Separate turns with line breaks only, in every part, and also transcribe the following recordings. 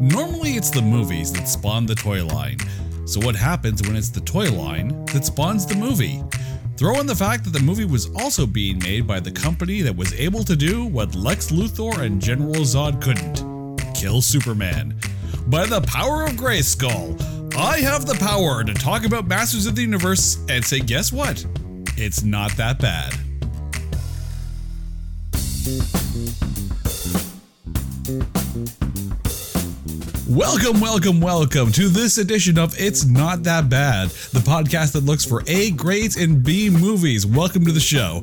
Normally, it's the movies that spawn the toy line. So, what happens when it's the toy line that spawns the movie? Throw in the fact that the movie was also being made by the company that was able to do what Lex Luthor and General Zod couldn't kill Superman. By the power of Grayskull, I have the power to talk about Masters of the Universe and say, guess what? It's not that bad. Welcome, welcome, welcome to this edition of It's Not That Bad, the podcast that looks for A grades and B movies. Welcome to the show.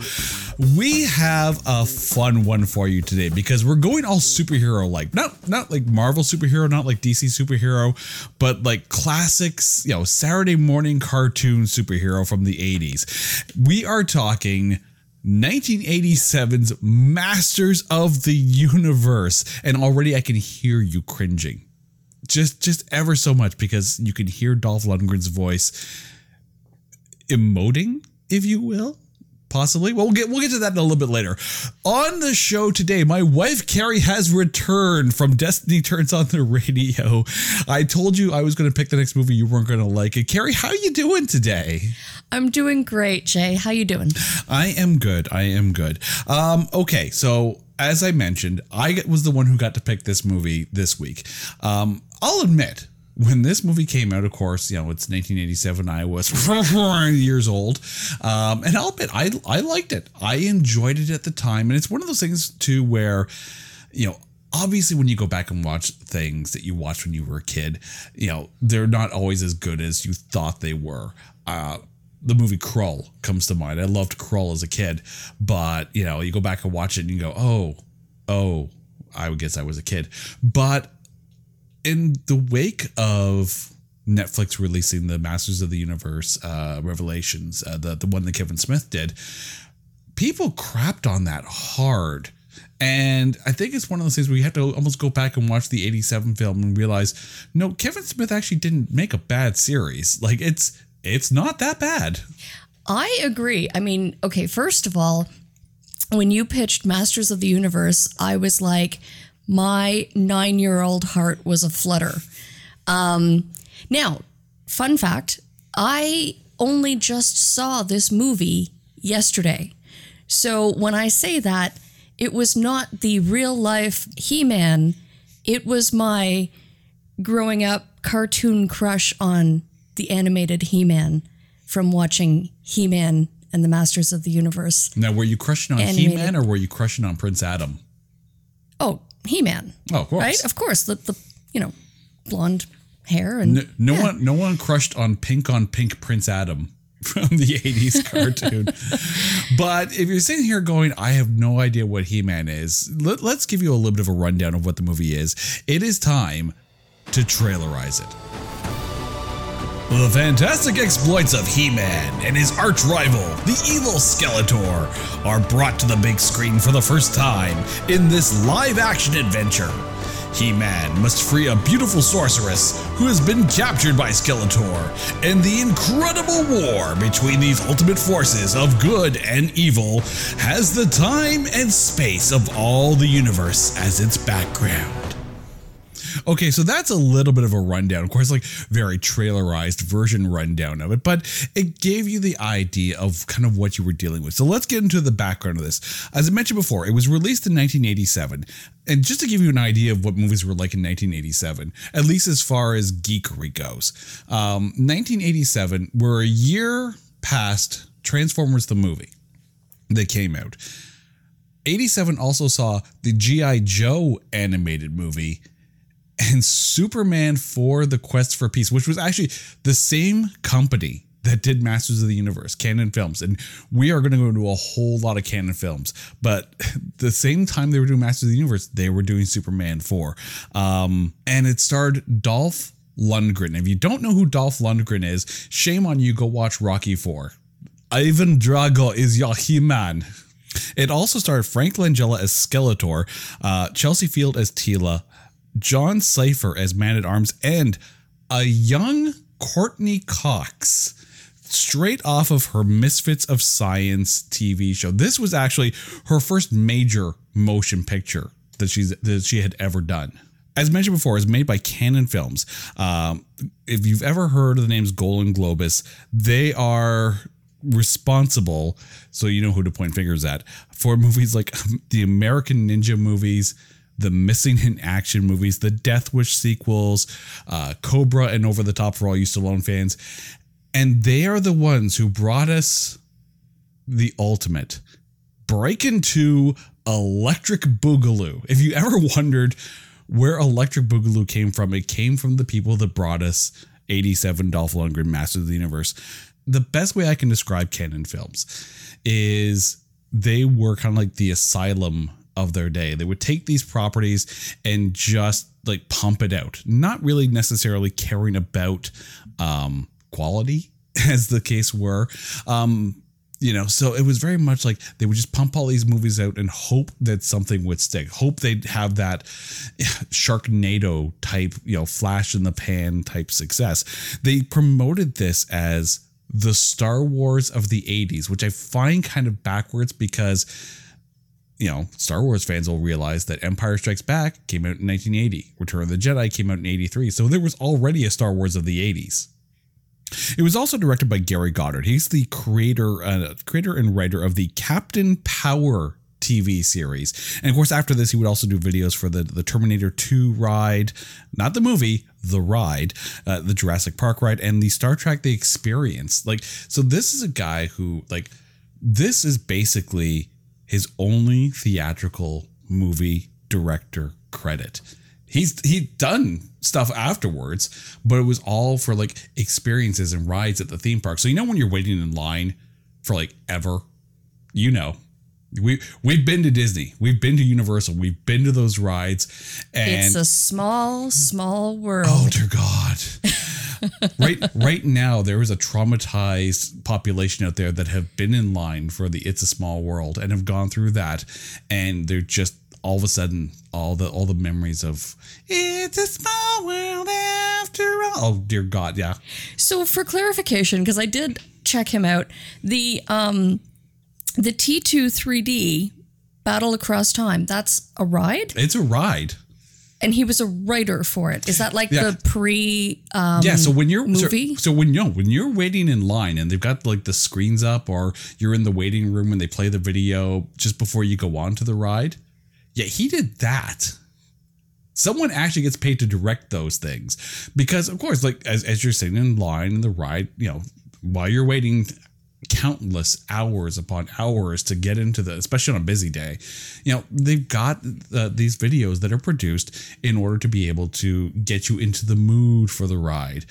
We have a fun one for you today because we're going all superhero like. Not not like Marvel superhero, not like DC superhero, but like classics, you know, Saturday morning cartoon superhero from the 80s. We are talking 1987's Masters of the Universe. And already I can hear you cringing. Just just ever so much because you can hear Dolph Lundgren's voice emoting, if you will. Possibly. Well, we'll get we'll get to that in a little bit later. On the show today, my wife Carrie has returned from Destiny Turns on the Radio. I told you I was going to pick the next movie you weren't going to like it. Carrie, how are you doing today?
I'm doing great, Jay. How are you doing?
I am good. I am good. Um, okay, so as I mentioned, I was the one who got to pick this movie this week. Um, I'll admit, when this movie came out, of course, you know, it's 1987. I was years old. Um, and I'll admit, I, I liked it. I enjoyed it at the time. And it's one of those things, too, where, you know, obviously when you go back and watch things that you watched when you were a kid, you know, they're not always as good as you thought they were. Uh, the movie Crawl comes to mind. I loved Crawl as a kid, but you know, you go back and watch it and you go, oh, oh, I would guess I was a kid. But in the wake of Netflix releasing the Masters of the Universe uh, Revelations, uh, the the one that Kevin Smith did, people crapped on that hard. And I think it's one of those things where you have to almost go back and watch the 87 film and realize, no, Kevin Smith actually didn't make a bad series. Like it's it's not that bad.
I agree. I mean, okay, first of all, when you pitched Masters of the Universe, I was like, my nine year old heart was a flutter. Um, now, fun fact I only just saw this movie yesterday. So when I say that, it was not the real life He Man, it was my growing up cartoon crush on the animated He Man from watching He Man and the Masters of the Universe.
Now, were you crushing on He Man or were you crushing on Prince Adam?
Oh, He Man.
Oh, of course.
Right? Of course. The, the you know, blonde hair and
no, no
yeah.
one no one crushed on pink on pink Prince Adam from the 80s cartoon. but if you're sitting here going, I have no idea what He Man is, let, let's give you a little bit of a rundown of what the movie is. It is time to trailerize it. The fantastic exploits of He Man and his arch rival, the evil Skeletor, are brought to the big screen for the first time in this live action adventure. He Man must free a beautiful sorceress who has been captured by Skeletor, and the incredible war between these ultimate forces of good and evil has the time and space of all the universe as its background. Okay, so that's a little bit of a rundown. Of course, like very trailerized version rundown of it, but it gave you the idea of kind of what you were dealing with. So let's get into the background of this. As I mentioned before, it was released in 1987. And just to give you an idea of what movies were like in 1987, at least as far as geekery goes, um, 1987, we're a year past Transformers the movie that came out. 87 also saw the G.I. Joe animated movie and Superman for the Quest for Peace, which was actually the same company that did Masters of the Universe, Cannon Films. And we are going to go into a whole lot of Cannon Films. But the same time they were doing Masters of the Universe, they were doing Superman 4. Um, and it starred Dolph Lundgren. If you don't know who Dolph Lundgren is, shame on you, go watch Rocky 4. Ivan Drago is your He-Man. It also starred Frank Langella as Skeletor, uh, Chelsea Field as Teela, John Cypher as Man at Arms, and a young Courteney Cox straight off of her Misfits of Science TV show. This was actually her first major motion picture that she's that she had ever done. as mentioned before, is made by Cannon Films. Um, if you've ever heard of the names Golan Globus, they are responsible, so you know who to point fingers at, for movies like the American Ninja movies, the Missing in Action movies, the Death Wish sequels, uh, Cobra, and Over the Top for all you Stallone fans. And they are the ones who brought us the ultimate Breakin' 2 Electric Boogaloo. If you ever wondered where Electric Boogaloo came from, it came from the people that brought us 87 Dolph Lundgren Masters of the Universe. The best way I can describe Cannon Films is they were kind of like the asylum of their day. They would take these properties and just like pump it out, not really necessarily caring about um, quality, as the case were. Um, you know, so it was very much like they would just pump all these movies out and hope that something would stick. Hope they'd have that Sharknado type, you know, flash in the pan type success. They promoted this as the Star Wars of the 80s, which I find kind of backwards because you know, Star Wars fans will realize that Empire Strikes Back came out in 1980. Return of the Jedi came out in 83. So there was already a Star Wars of the 80s. It was also directed by Gary Goddard. He's the creator, uh, creator and writer of the Captain Power TV series. And of course, after this, he would also do videos for the, the Terminator 2 ride, not the movie, the ride, uh, the Jurassic Park ride, and the Star Trek The Experience. Like, so this is a guy who, like, this is basically his only theatrical movie director credit. He's he'd done stuff afterwards, but it was all for like experiences and rides at the theme park. So you know when you're waiting in line for like ever, you know. We we've been to Disney, we've been to Universal, we've been to those rides, and
it's a small, small world.
Oh dear God! right right now there is a traumatized population out there that have been in line for the It's a Small World and have gone through that and they're just all of a sudden all the all the memories of it's a small world after all. Oh dear God, yeah.
So for clarification, because I did check him out, the um the T2 3D Battle Across Time, that's a ride?
It's a ride
and he was a writer for it. Is that like yeah. the pre um,
Yeah, so when you're
movie?
So, so, when you know, when you're waiting in line and they've got like the screens up or you're in the waiting room when they play the video just before you go on to the ride. Yeah, he did that. Someone actually gets paid to direct those things. Because of course, like as, as you're sitting in line in the ride, you know, while you're waiting countless hours upon hours to get into the especially on a busy day you know they've got uh, these videos that are produced in order to be able to get you into the mood for the ride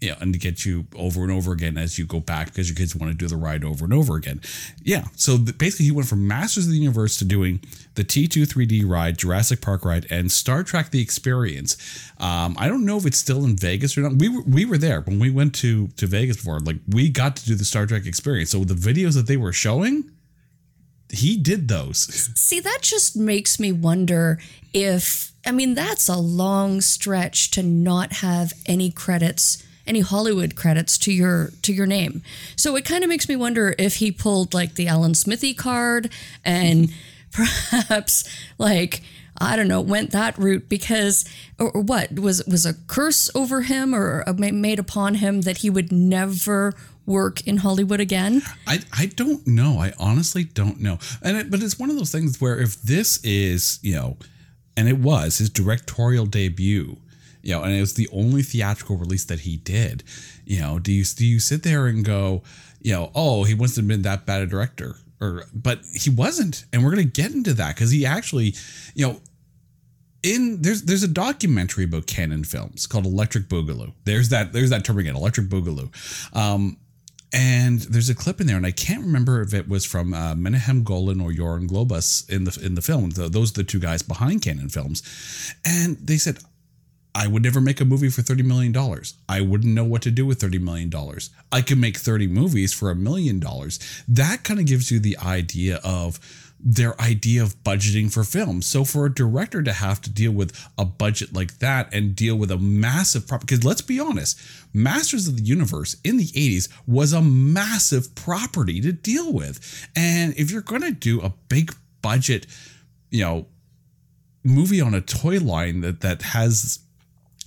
you know, and to get you over and over again as you go back because your kids want to do the ride over and over again. Yeah. So basically, he went from Masters of the Universe to doing the T2 3D ride, Jurassic Park ride, and Star Trek The Experience. Um, I don't know if it's still in Vegas or not. We were, we were there when we went to, to Vegas before. Like, we got to do the Star Trek Experience. So the videos that they were showing, he did those.
See, that just makes me wonder if, I mean, that's a long stretch to not have any credits any Hollywood credits to your to your name. So it kind of makes me wonder if he pulled like the Alan Smithee card and perhaps like I don't know went that route because or, or what was was a curse over him or made upon him that he would never work in Hollywood again?
I, I don't know. I honestly don't know. And it, but it's one of those things where if this is, you know, and it was his directorial debut, you know, and it was the only theatrical release that he did. You know, do you do you sit there and go, you know, oh, he have been that bad a director, or but he wasn't, and we're gonna get into that because he actually, you know. In there's there's a documentary about Cannon films called Electric Boogaloo. There's that there's that term again, Electric Boogaloo. Um, and there's a clip in there, and I can't remember if it was from uh, Menahem Golan or Yoram Globus in the in the film. The, those are the two guys behind Cannon Films, and they said, I would never make a movie for $30 million. I wouldn't know what to do with $30 million. I could make 30 movies for a million dollars. That kind of gives you the idea of their idea of budgeting for films. So for a director to have to deal with a budget like that and deal with a massive property, because let's be honest, Masters of the Universe in the 80s was a massive property to deal with. And if you're going to do a big budget, you know, movie on a toy line that that has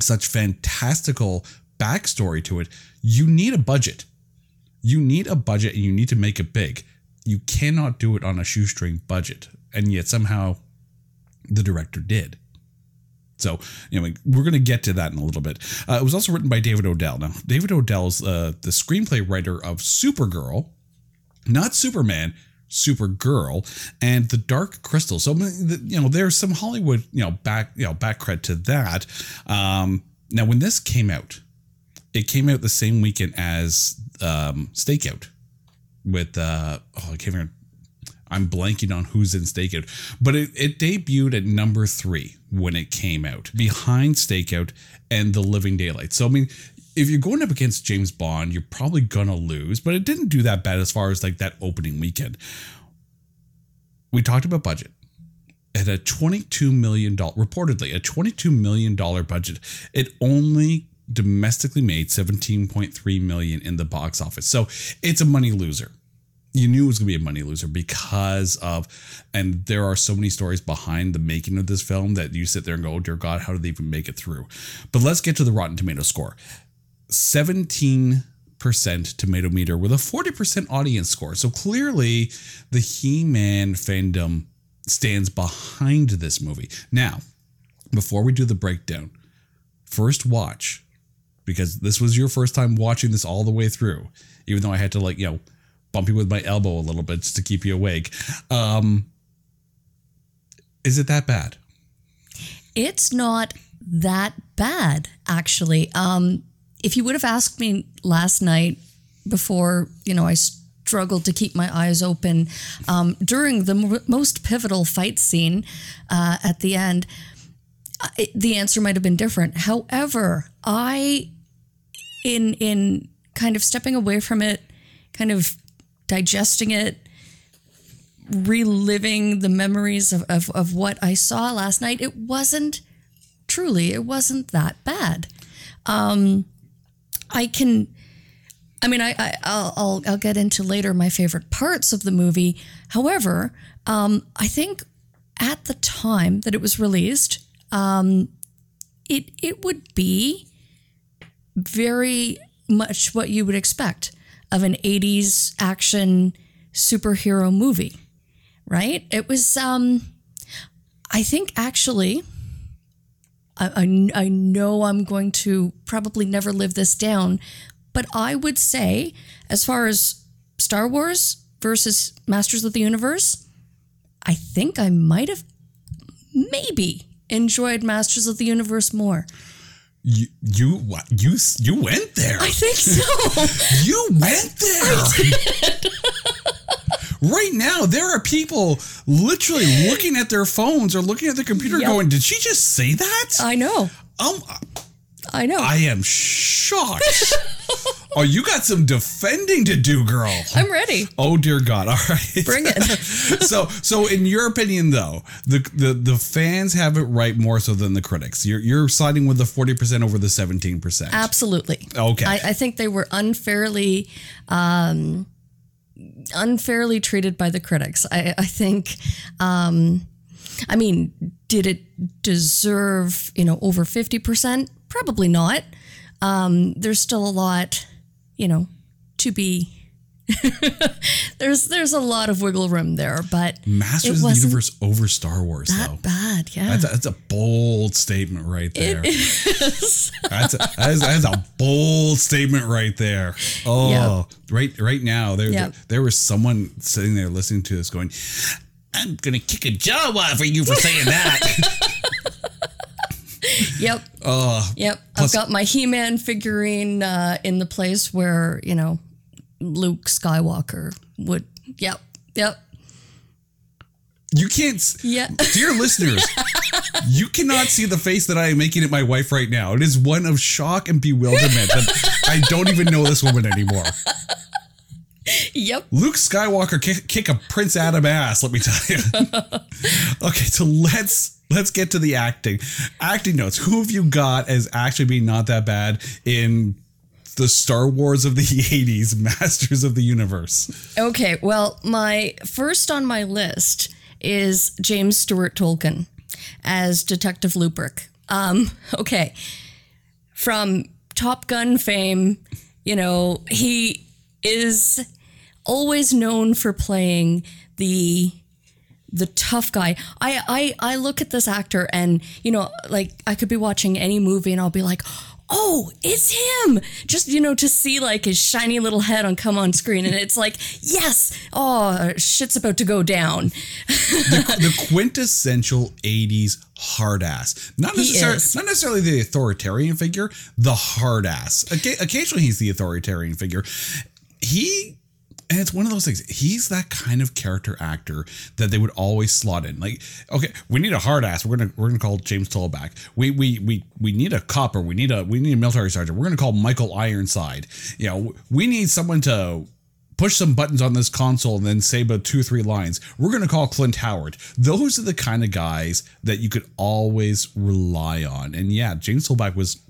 such fantastical backstory to it, you need a budget. You need a budget and you need to make it big. You cannot do it on a shoestring budget. And yet somehow the director did. So, anyway, we're going to get to that in a little bit. Uh, it was also written by David Odell. Now, David Odell's uh, the screenplay writer of Supergirl, not Superman, Supergirl, and The Dark Crystal. So, you know, there's some Hollywood, you know, back, you know, back cred to that. Um, now, when this came out, it came out the same weekend as um, Stakeout with, uh, oh, I can't remember I'm blanking on who's in Stakeout, but it, it debuted at number three when it came out, behind Stakeout and The Living Daylight. So I mean, if you're going up against James Bond, you're probably gonna lose, but it didn't do that bad as far as like that opening weekend. We talked about budget. At a $22 million, reportedly, a $22 million budget, it only domestically made 17.3 million in the box office. So it's a money loser you knew it was going to be a money loser because of, and there are so many stories behind the making of this film that you sit there and go, oh, dear God, how did they even make it through? But let's get to the Rotten Tomato score 17% tomato meter with a 40% audience score. So clearly the He Man fandom stands behind this movie. Now, before we do the breakdown, first watch, because this was your first time watching this all the way through, even though I had to, like, you know, bump you with my elbow a little bit just to keep you awake. Um, is it that bad?
It's not that bad, actually. Um, if you would have asked me last night before, you know, I struggled to keep my eyes open um, during the m- most pivotal fight scene uh, at the end, I, the answer might have been different. However, I, in in kind of stepping away from it, kind of digesting it, reliving the memories of, of, of what I saw last night, it wasn't truly, it wasn't that bad. Um, I can, I mean, I, I will I'll, I'll get into later my favorite parts of the movie. However, um, I think at the time that it was released, um, it it would be very much what you would expect of an 80s action superhero movie, right? It was, um, I think actually, I, I, I know I'm going to probably never live this down, but I would say, as far as Star Wars versus Masters of the Universe, I think I might have maybe enjoyed Masters of the Universe more.
You you you you went there.
I think so.
you went there. right now, there are people literally looking at their phones or looking at their computer, yep. going, "Did she just say that?"
I know.
Um,
I know.
I am shocked. oh, you got some defending to do, girl.
I'm ready.
Oh dear God! All right,
bring it.
so, so in your opinion, though, the the the fans have it right more so than the critics. You're you're siding with the forty percent over the seventeen percent.
Absolutely.
Okay.
I, I, think they were unfairly. Um, unfairly treated by the critics. I, I think, um, I mean, did it deserve, you know, over 50%? Probably not. Um, there's still a lot, you know, to be. there's there's a lot of wiggle room there, but
Masters of the Universe over Star Wars,
that
though.
bad, yeah.
That's a, that's a bold statement right there.
It is.
that's, a, that is, that is a bold statement right there. Oh, yep. right right now there, yep. there there was someone sitting there listening to this going, "I'm gonna kick a jaw off for you for saying that."
yep.
Uh,
yep. I've got my He Man figurine uh, in the place where, you know, Luke Skywalker would. Yep. Yep.
You can't.
Yeah.
Dear listeners, you cannot see the face that I am making at my wife right now. It is one of shock and bewilderment that I don't even know this woman anymore.
Yep.
Luke Skywalker kick, kick a Prince Adam ass, let me tell you. okay, so let's let's get to the acting. Acting notes. Who have you got as actually being not that bad in the Star Wars of the 80s, Masters of the Universe?
Okay, well, my first on my list is James Stewart Tolkan. as Detective Lubic. Um, okay. From Top Gun fame, you know, he is always known for playing the the tough guy. I, I I look at this actor and you know, like I could be watching any movie and I'll be like, oh, it's him. Just, you know, to see like his shiny little head on come on screen. And it's like, yes, oh, shit's about to go down.
the, the quintessential 80s hard ass. Not necessarily, not necessarily the authoritarian figure, the hard ass. Occa- Occasionally he's the authoritarian figure. He and it's one of those things. He's that kind of character actor that they would always slot in. Like, okay, we need a hard ass. We're gonna we're gonna call James Tolkan. We we we we need a copper. We need a we need a military sergeant. We're gonna call Michael Ironside. You know, we need someone to push some buttons on this console and then say about two three lines. We're going to call Clint Howard. Those are the kind of guys that you could always rely on. And yeah, James Tolkan was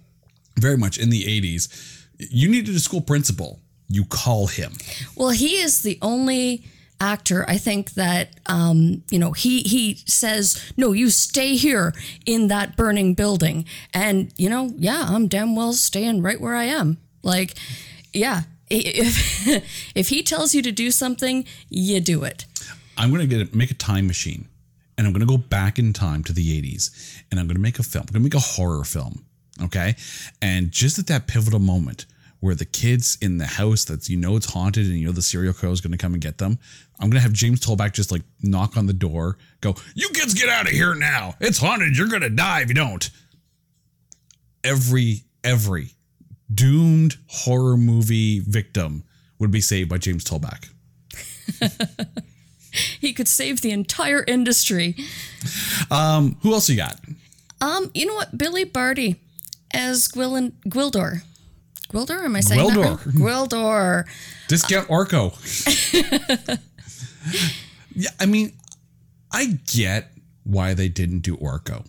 very much in the 80s. You needed a school principal. You call him.
Well, he is the only actor I think that um, you know he he says no you stay here in that burning building and you know yeah I'm damn well staying right where I am like yeah if if he tells you to do something you do it
I'm going to get make a time machine and I'm going to go back in time to the 80s and I'm going to make a film. I'm going to make a horror film. Okay. And just at that pivotal moment where the kids in the house that's, you know, it's haunted and you know the serial killer is going to come and get them, I'm going to have James Tolkan just like knock on the door, go, You kids get out of here now. It's haunted. You're going to die if you don't. Every, every doomed horror movie victim would be saved by James Tolkan.
he could save the entire industry
Um, who else you got?
um you know what Billy Barty as Gwil- Gwildor Gwildor am I saying that
Gwildor.
right? Gwildor
Discount Orko. yeah, I mean, I get why they didn't do Orko.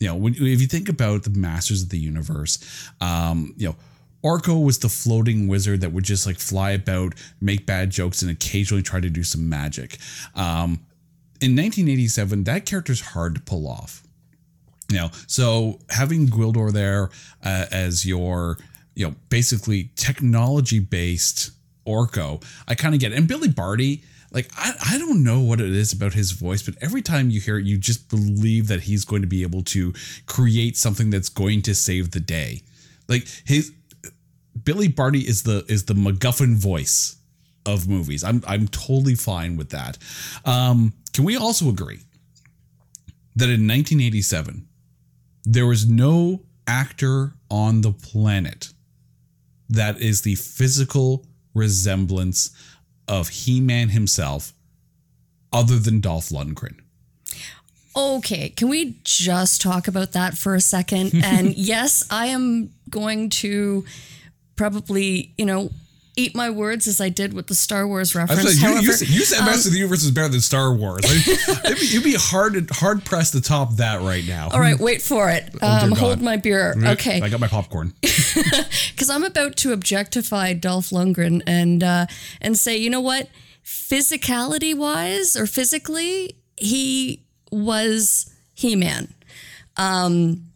You know, when, if you think about the Masters of the Universe, um, you know, Orko was the floating wizard that would just like fly about, make bad jokes, and occasionally try to do some magic. Um, in 1987, that character's hard to pull off. You know, so having Gwildor there uh, as your, you know, basically technology based Orko, I kind of get it. And Billy Barty, like, I, I don't know what it is about his voice, but every time you hear it, you just believe that he's going to be able to create something that's going to save the day. Like his Billy Barty is the is the MacGuffin voice of movies. I'm I'm totally fine with that. Um, can we also agree that in 1987 there was no actor on the planet that is the physical resemblance of He-Man himself other than Dolph Lundgren.
Okay, can we just talk about that for a second? And yes, I am going to probably, you know, eat my words as I did with the Star Wars reference.
like, you, you,
However,
said- you said Master of the Universe is better than Star Wars. Like, it'd, be, you'd be hard hard pressed to top that right now.
all right, wait for it. Um,
God.
hold my beer. Okay,
I got my popcorn.
because I'm about to objectify Dolph Lundgren and uh, and say, you know what, physicality wise or physically, he was He Man. Um,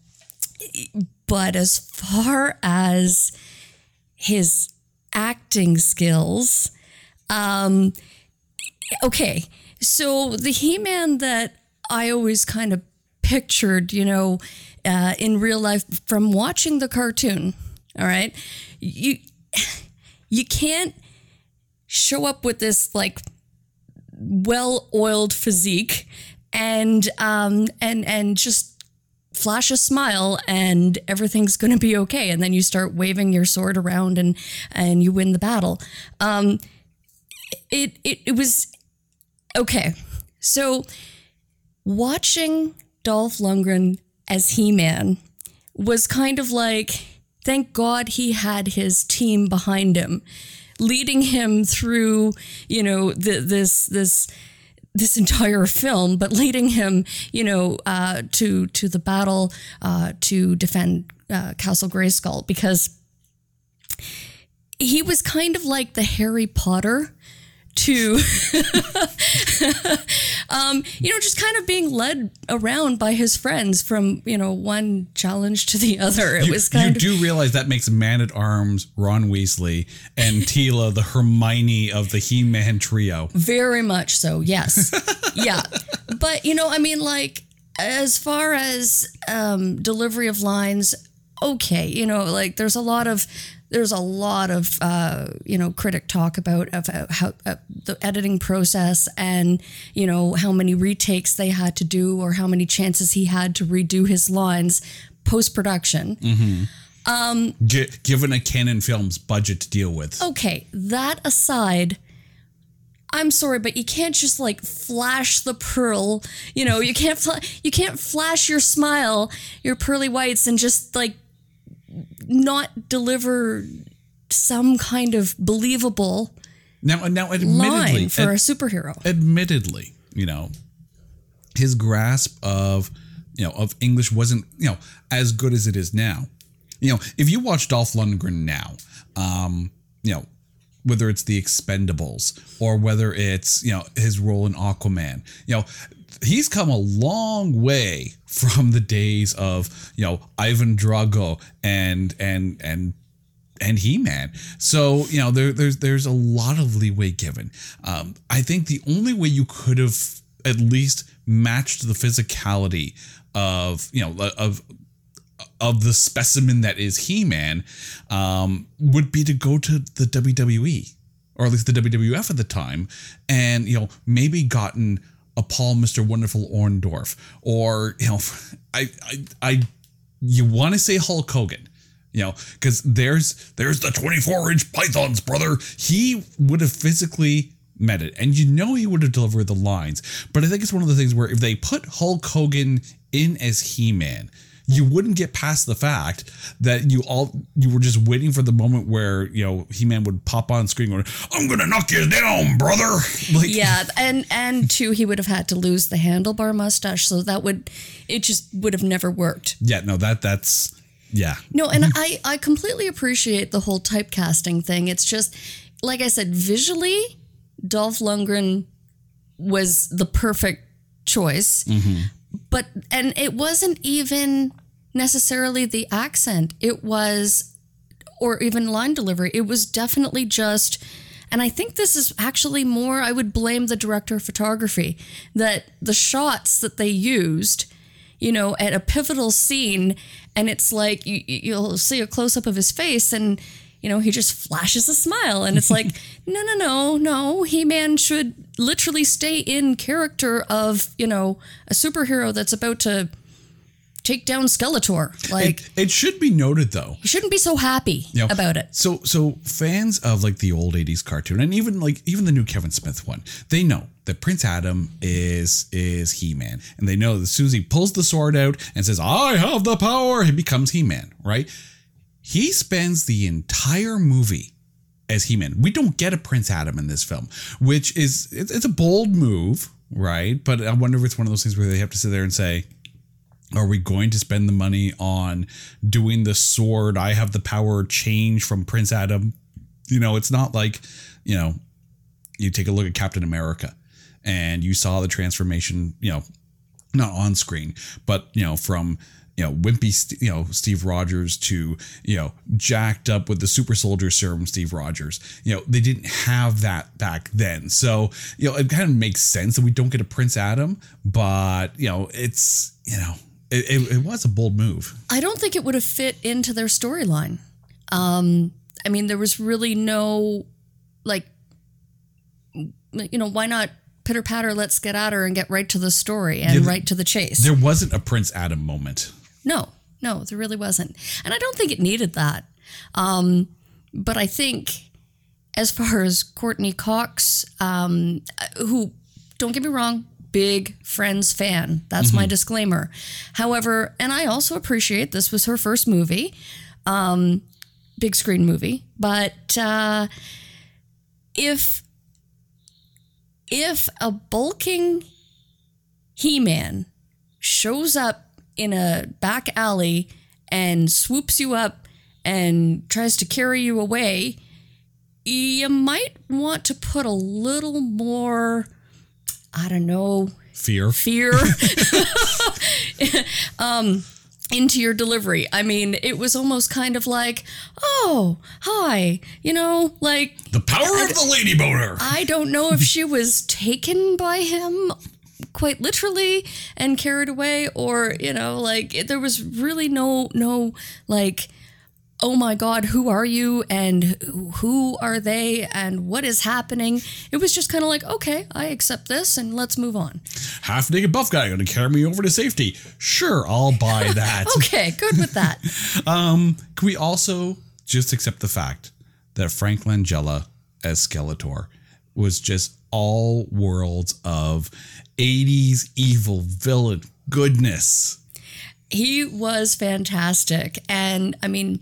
but as far as his acting skills, um, okay, so the He Man that I always kind of pictured, you know, uh, in real life from watching the cartoon. All right, you you can't show up with this like well-oiled physique and um and and just flash a smile and everything's going to be okay. And then you start waving your sword around and and you win the battle. Um it it, it was okay. So watching Dolph Lundgren as He-Man was kind of like thank God he had his team behind him leading him through you know the, this this this entire film but leading him you know uh, to to the battle uh, to defend uh, Castle Grayskull because he was kind of like the Harry Potter to um, you know just kind of being led around by his friends from you know one challenge to the other it
You,
was kind
you
of You
do realize that makes Man at Arms Ron Weasley and Teela the Hermione of the He Man trio.
Very much so, yes. yeah. But, you know, I mean, like, as far as um, delivery of lines, okay, you know, like, there's a lot of. There's a lot of uh, you know critic talk about of uh, how uh, the editing process and you know how many retakes they had to do or how many chances he had to redo his lines post production.
Gi- given a Cannon Films budget to deal with.
Okay, that aside, I'm sorry, but you can't just like flash the pearl. You know, you can't fla- you can't flash your smile, your pearly whites, and just like not deliver some kind of believable
Now, now, admittedly,
line for
ad-
a superhero.
admittedly, you know, his grasp of you know of English wasn't you know as good as it is now. You know, if you watch Dolph Lundgren now, um, you know, whether it's The Expendables or whether it's you know his role in Aquaman, you know, he's come a long way from the days of you know Ivan Drago and and and and He Man. So you know there, there's there's a lot of leeway given. Um, I think the only way you could have at least matched the physicality of you know of of the specimen that is He Man um, would be to go to the WWE or at least the WWF at the time, and you know maybe gotten a Paul Mr. Wonderful Orndorff or you know I I, I you want to say Hulk Hogan you know because there's there's the 24 inch pythons brother he would have physically met it and you know he would have delivered the lines but i think it's one of the things where if they put hulk hogan in as he-man you wouldn't get past the fact that you all you were just waiting for the moment where you know he-man would pop on screen going i'm gonna knock you down brother like
Yeah, and and two, he would have had to lose the handlebar mustache, so that would it just would have never worked.
yeah no that that's yeah
No, and I I completely appreciate the whole typecasting thing. It's just like I said, visually, Dolph Lundgren was the perfect choice. Mm-hmm. But and it wasn't even necessarily the accent. It was or even line delivery. It was definitely just and I think this is actually more I would blame the director of photography that the shots that they used you know, at a pivotal scene, and it's like you, you'll see a close up of his face, and you know he just flashes a smile, and it's like, no, no, no, no, He Man should literally stay in character of you know a superhero that's about to take down Skeletor. Like
it, it should be noted though
you shouldn't be so happy
you know,
about it.
So so fans of like the old 80s cartoon and even like even the new Kevin Smith one, they know that Prince Adam is is He-Man. And they know that as soon as he pulls the sword out and says, I have the power, he becomes He-Man, right? He spends the entire movie as He-Man. We don't get a Prince Adam in this film, which is it's, a bold move, right? But I wonder if it's one of those things where they have to sit there and say, are we going to spend the money on doing the sword I have the power change from Prince Adam? You know, it's not like, you know, you take a look at Captain America and you saw the transformation, you know, not on screen, but, you know, from, you know, wimpy, you know, Steve Rogers to, you know, jacked up with the super soldier serum Steve Rogers. You know, they didn't have that back then. So, you know, it kind of makes sense that we don't get a Prince Adam, but, you know, it's, you know, it, it, it was a bold move.
I don't think it would have fit into their storyline. Um, I mean, there was really no, like, you know, why not pitter patter, let's get at her and get right to the story and right to the chase?
There wasn't a Prince Adam moment.
No, no, there really wasn't. And I don't think it needed that. Um, but I think as far as Courteney Cox, um, who, don't get me wrong, big Friends fan. That's my disclaimer. However, and I also appreciate this was her first movie, um, big screen movie. But uh, if if a bulking He-Man shows up in a back alley and swoops you up and tries to carry you away, you might want to put a little more, I don't know,
Fear.
fear um, into your delivery. I mean, it was almost kind of like, oh, hi, you know, like
The power of the lady boner.
I don't know if she was taken by him quite literally and carried away or you know like it- there was really no no like oh my god who are you and who are they and what is happening it was just kind of like okay i accept this and let's move on
Half naked buff guy going to carry me over to safety. Sure, I'll buy that.
okay good with that um
Can we also just accept the fact that Frank Langella as Skeletor was just all worlds of 80s evil villain. Goodness?
he was fantastic. And i mean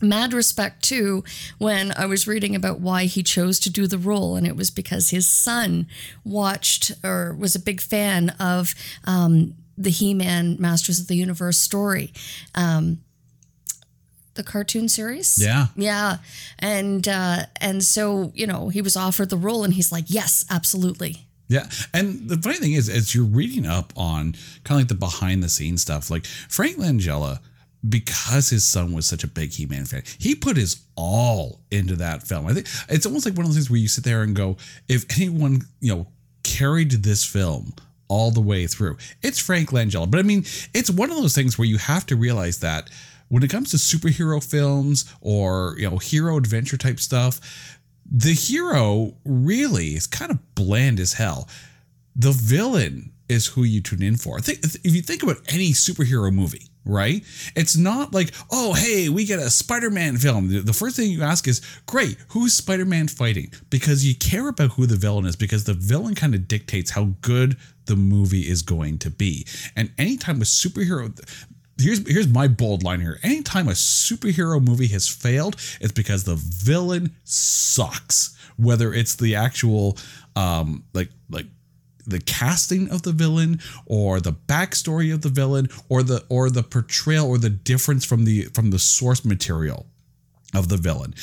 mad respect too when i was reading about why he chose to do the role. And it was because his son watched or was a big fan of um, the he-man masters of the universe story. Um, the cartoon series?
Yeah.
yeah. And uh, and so you know he was offered the role and he's like yes absolutely
Yeah. And the funny thing is, as you're reading up on kind of like the behind the scenes stuff, like Frank Langella, because his son was such a big He Man fan, he put his all into that film. I think it's almost like one of those things where you sit there and go, if anyone, you know, carried this film all the way through, it's Frank Langella. But I mean, it's one of those things where you have to realize that when it comes to superhero films or, you know, hero adventure type stuff, the hero really is kind of bland as hell. The villain is who you tune in for. If you think about any superhero movie, right? It's not like, oh, hey, we get a Spider Man film. The- The first thing you ask is, great, who's Spider Man fighting? Because you care about who the villain is, because the villain kind of dictates how good the movie is going to be. And anytime a superhero, here's here's my bold line here. Anytime a superhero movie has failed, it's because the villain sucks. Whether it's the actual um like like the casting of the villain or the backstory of the villain or the or the portrayal or the difference from the from the source material of the villain.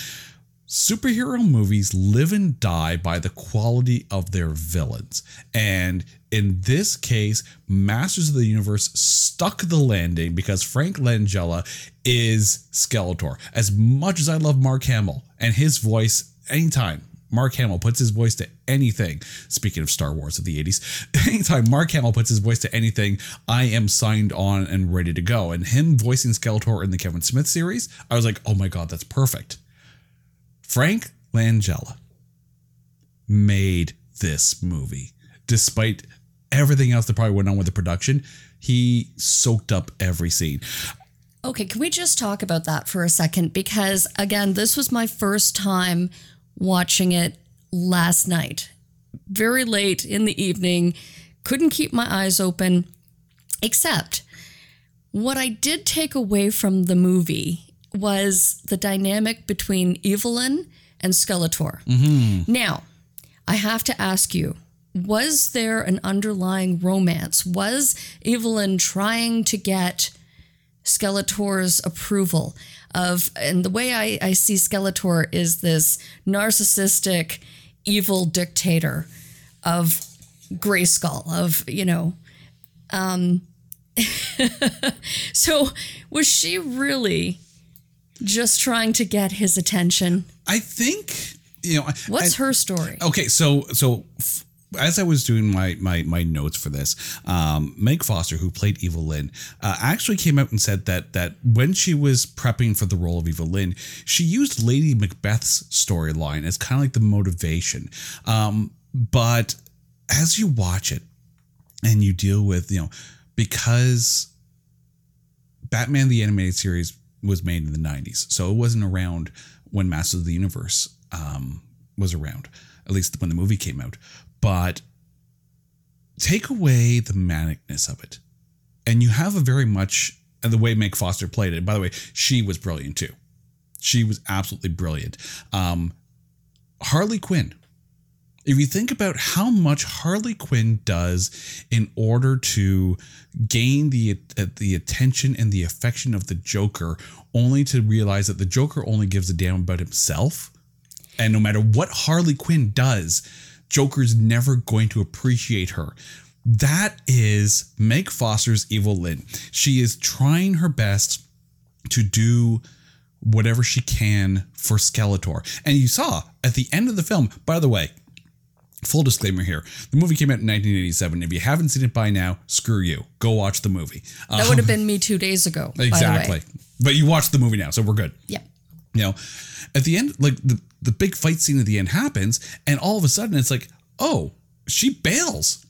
Superhero movies live and die by the quality of their villains. And in this case, Masters of the Universe stuck the landing because Frank Langella is Skeletor. As much as I love Mark Hamill and his voice, anytime Mark Hamill puts his voice to anything, speaking of Star Wars of the 80s, anytime Mark Hamill puts his voice to anything, I am signed on and ready to go. And him voicing Skeletor in the Kevin Smith series, I was like, oh my God, that's perfect. Frank Langella made this movie. Despite everything else that probably went on with the production, he soaked up every scene.
Okay, can we just talk about that for a second? Because again, this was my first time watching it last night, very late in the evening. Couldn't keep my eyes open, except what I did take away from the movie was the dynamic between Evil Lynn and Skeletor. Now, I have to ask you was there an underlying romance? Was Evil Lynn trying to get Skeletor's approval of, and the way I, I see Skeletor is this narcissistic, evil dictator of Grayskull, of, you know, um, so was she really just trying to get his attention?
I think, you know,
What's
I-
her story?
Okay, so so f- as I was doing my my my notes for this, um, Meg Foster, who played Evil Lynn, uh, actually came out and said that that when she was prepping for the role of Evil Lynn, she used Lady Macbeth's storyline as kind of like the motivation. Um, but as you watch it and you deal with you know because Batman the animated series was made in the 90s. So it wasn't around when Masters of the Universe um, was around, at least when the movie came out. But take away the manicness of it. And you have a very much, the way Meg Foster played it, by the way, she was brilliant too. She was absolutely brilliant. Um, Harley Quinn. If you think about how much Harley Quinn does in order to gain the uh, the attention and the affection of the Joker, only to realize that the Joker only gives a damn about himself. And no matter what Harley Quinn does, Joker's never going to appreciate her. That is Meg Foster's Evil Lynn. She is trying her best to do whatever she can for Skeletor. And you saw at the end of the film, by the way, full disclaimer here the movie came out in 1987. If you haven't seen it by now, screw you. Go watch the movie.
That would have been me two days ago. by the way.
exactly. But you watched the movie now, so we're good.
Yeah.
You know, at the end, like the, the big fight scene at the end happens, and all of a sudden it's like, oh, she bails.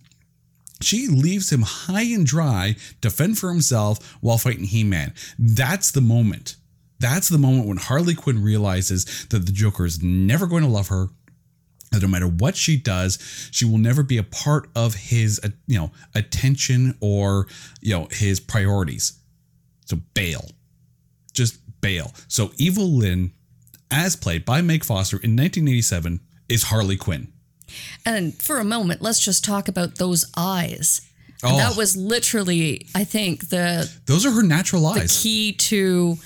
She leaves him high and dry to fend for himself while fighting He Man. That's the moment. That's the moment when Harley Quinn realizes that the Joker is never going to love her. That no matter what she does, she will never be a part of his, uh, you know, attention or you know his priorities. So bail just bail. So Evil Lynn, as played by Meg Foster in 1987, is Harley Quinn.
And for a moment, let's just talk about those eyes.
Oh.
That was literally, I think, the
Those are her natural eyes.
key to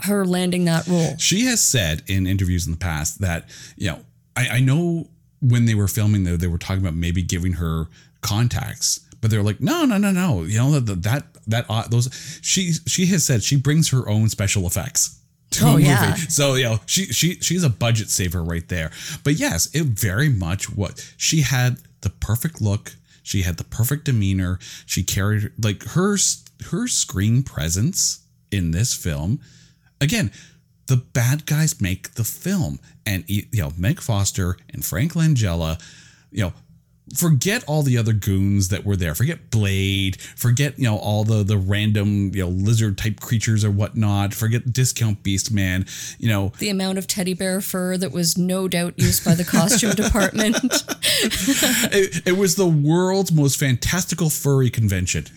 her landing that role.
She has said in interviews in the past that, you know, I, I know when they were filming, though, they were talking about maybe giving her contacts, but they're like, no, no, no, no. You know, that, that, that, uh, those, she, she has said she brings her own special effects. To
Oh,
a movie.
yeah.
So, you know, she, she, she's a budget saver right there. But yes, it very much what she had the perfect look. She had the perfect demeanor. She carried like her, her screen presence in this film again, the bad guys make the film, and you know Meg Foster and Frank Langella, you know. Forget all the other goons that were there. Forget Blade. Forget you know all the the random you know lizard type creatures or whatnot. Forget Discount Beast Man. You know
The amount of teddy bear fur that was no doubt used by the costume department.
it, it was the world's most fantastical furry convention.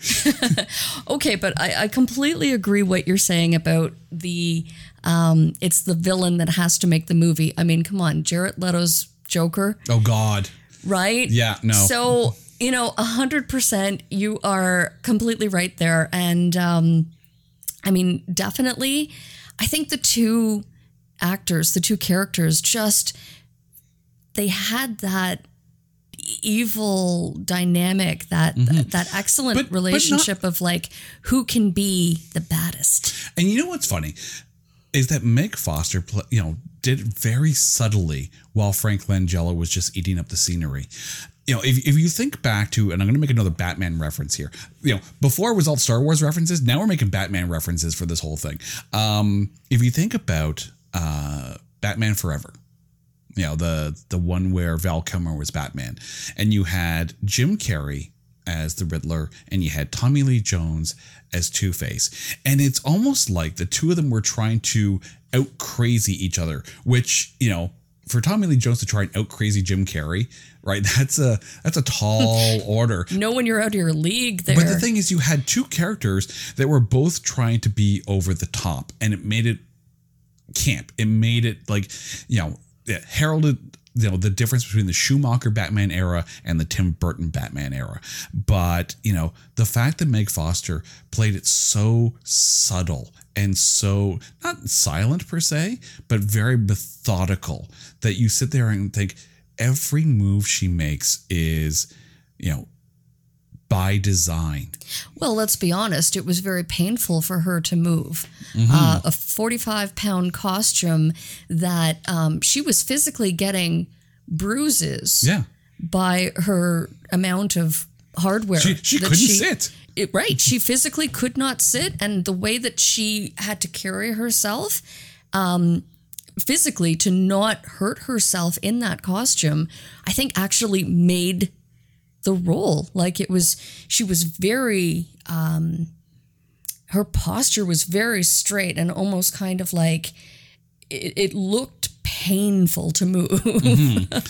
Okay, but I, I completely agree what you're saying about the um, it's the villain that has to make the movie. I mean, come on, Jared Leto's Joker,
Oh God,
right?
Yeah, no.
So you know, a hundred percent, you are completely right there, and um, I mean, definitely, I think the two actors, the two characters, just they had that evil dynamic that that excellent
Mm-hmm. But- but not-
relationship of like who can be the baddest
And you know what's funny is that Meg Foster, you know, did very subtly while Frank Langella was just eating up the scenery. You know, if, if you think back to, and I'm going to make another Batman reference here. You know, before it was all Star Wars references, now we're making Batman references for this whole thing. Um, if you think about uh, Batman Forever, you know the the one where Val Kilmer was Batman, and you had Jim Carrey as the Riddler, and you had Tommy Lee Jones as Two Face, and it's almost like the two of them were trying to out crazy each other. Which you know, for Tommy Lee Jones to try and out crazy Jim Carrey, right? That's a that's a tall order.
No, when you're out of your league there
But the thing is, you had two characters that were both trying to be over the top, and it made it camp. It made it like, you know, it heralded you know the difference between the Schumacher Batman era and the Tim Burton Batman era. But you know, the fact that Meg Foster played it so subtle and so not silent per se, but very methodical that you sit there and think every move she makes is, you know, by design.
Well, let's be honest, it was very painful for her to move.
Mm-hmm.
Uh, a 45 pound costume that um, she was physically getting bruises
Yeah.
by her amount of hardware.
She, she couldn't sit.
It, right. She physically could not sit. And the way that she had to carry herself um, physically to not hurt herself in that costume, I think actually made the role. Like it was, she was very, um, her posture was very straight and almost kind of like it, it looked painful to move.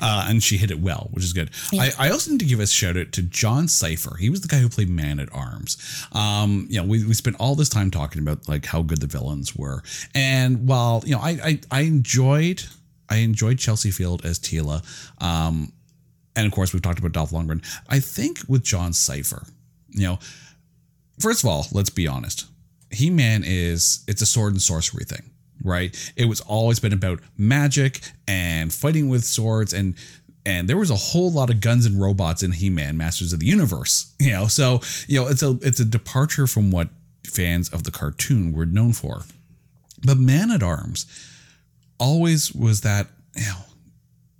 Uh, and she hit it well, which is good. I, I also need to give a shout out to John Cypher. He was the guy who played Man at Arms. Um, you know, we, we spent all this time talking about like how good the villains were. And while, you know, I I, I enjoyed I enjoyed Chelsea Field as Teela. Um, and of course we've talked about Dolph Lundgren. I think with John Cypher, you know, first of all, let's be honest. He Man is it's a sword and sorcery thing. right? It was always been about magic and fighting with swords and and there was a whole lot of guns and robots in He-Man Masters of the Universe, you know. So, you know, it's a it's a departure from what fans of the cartoon were known for. But Man at Arms always was that, you know,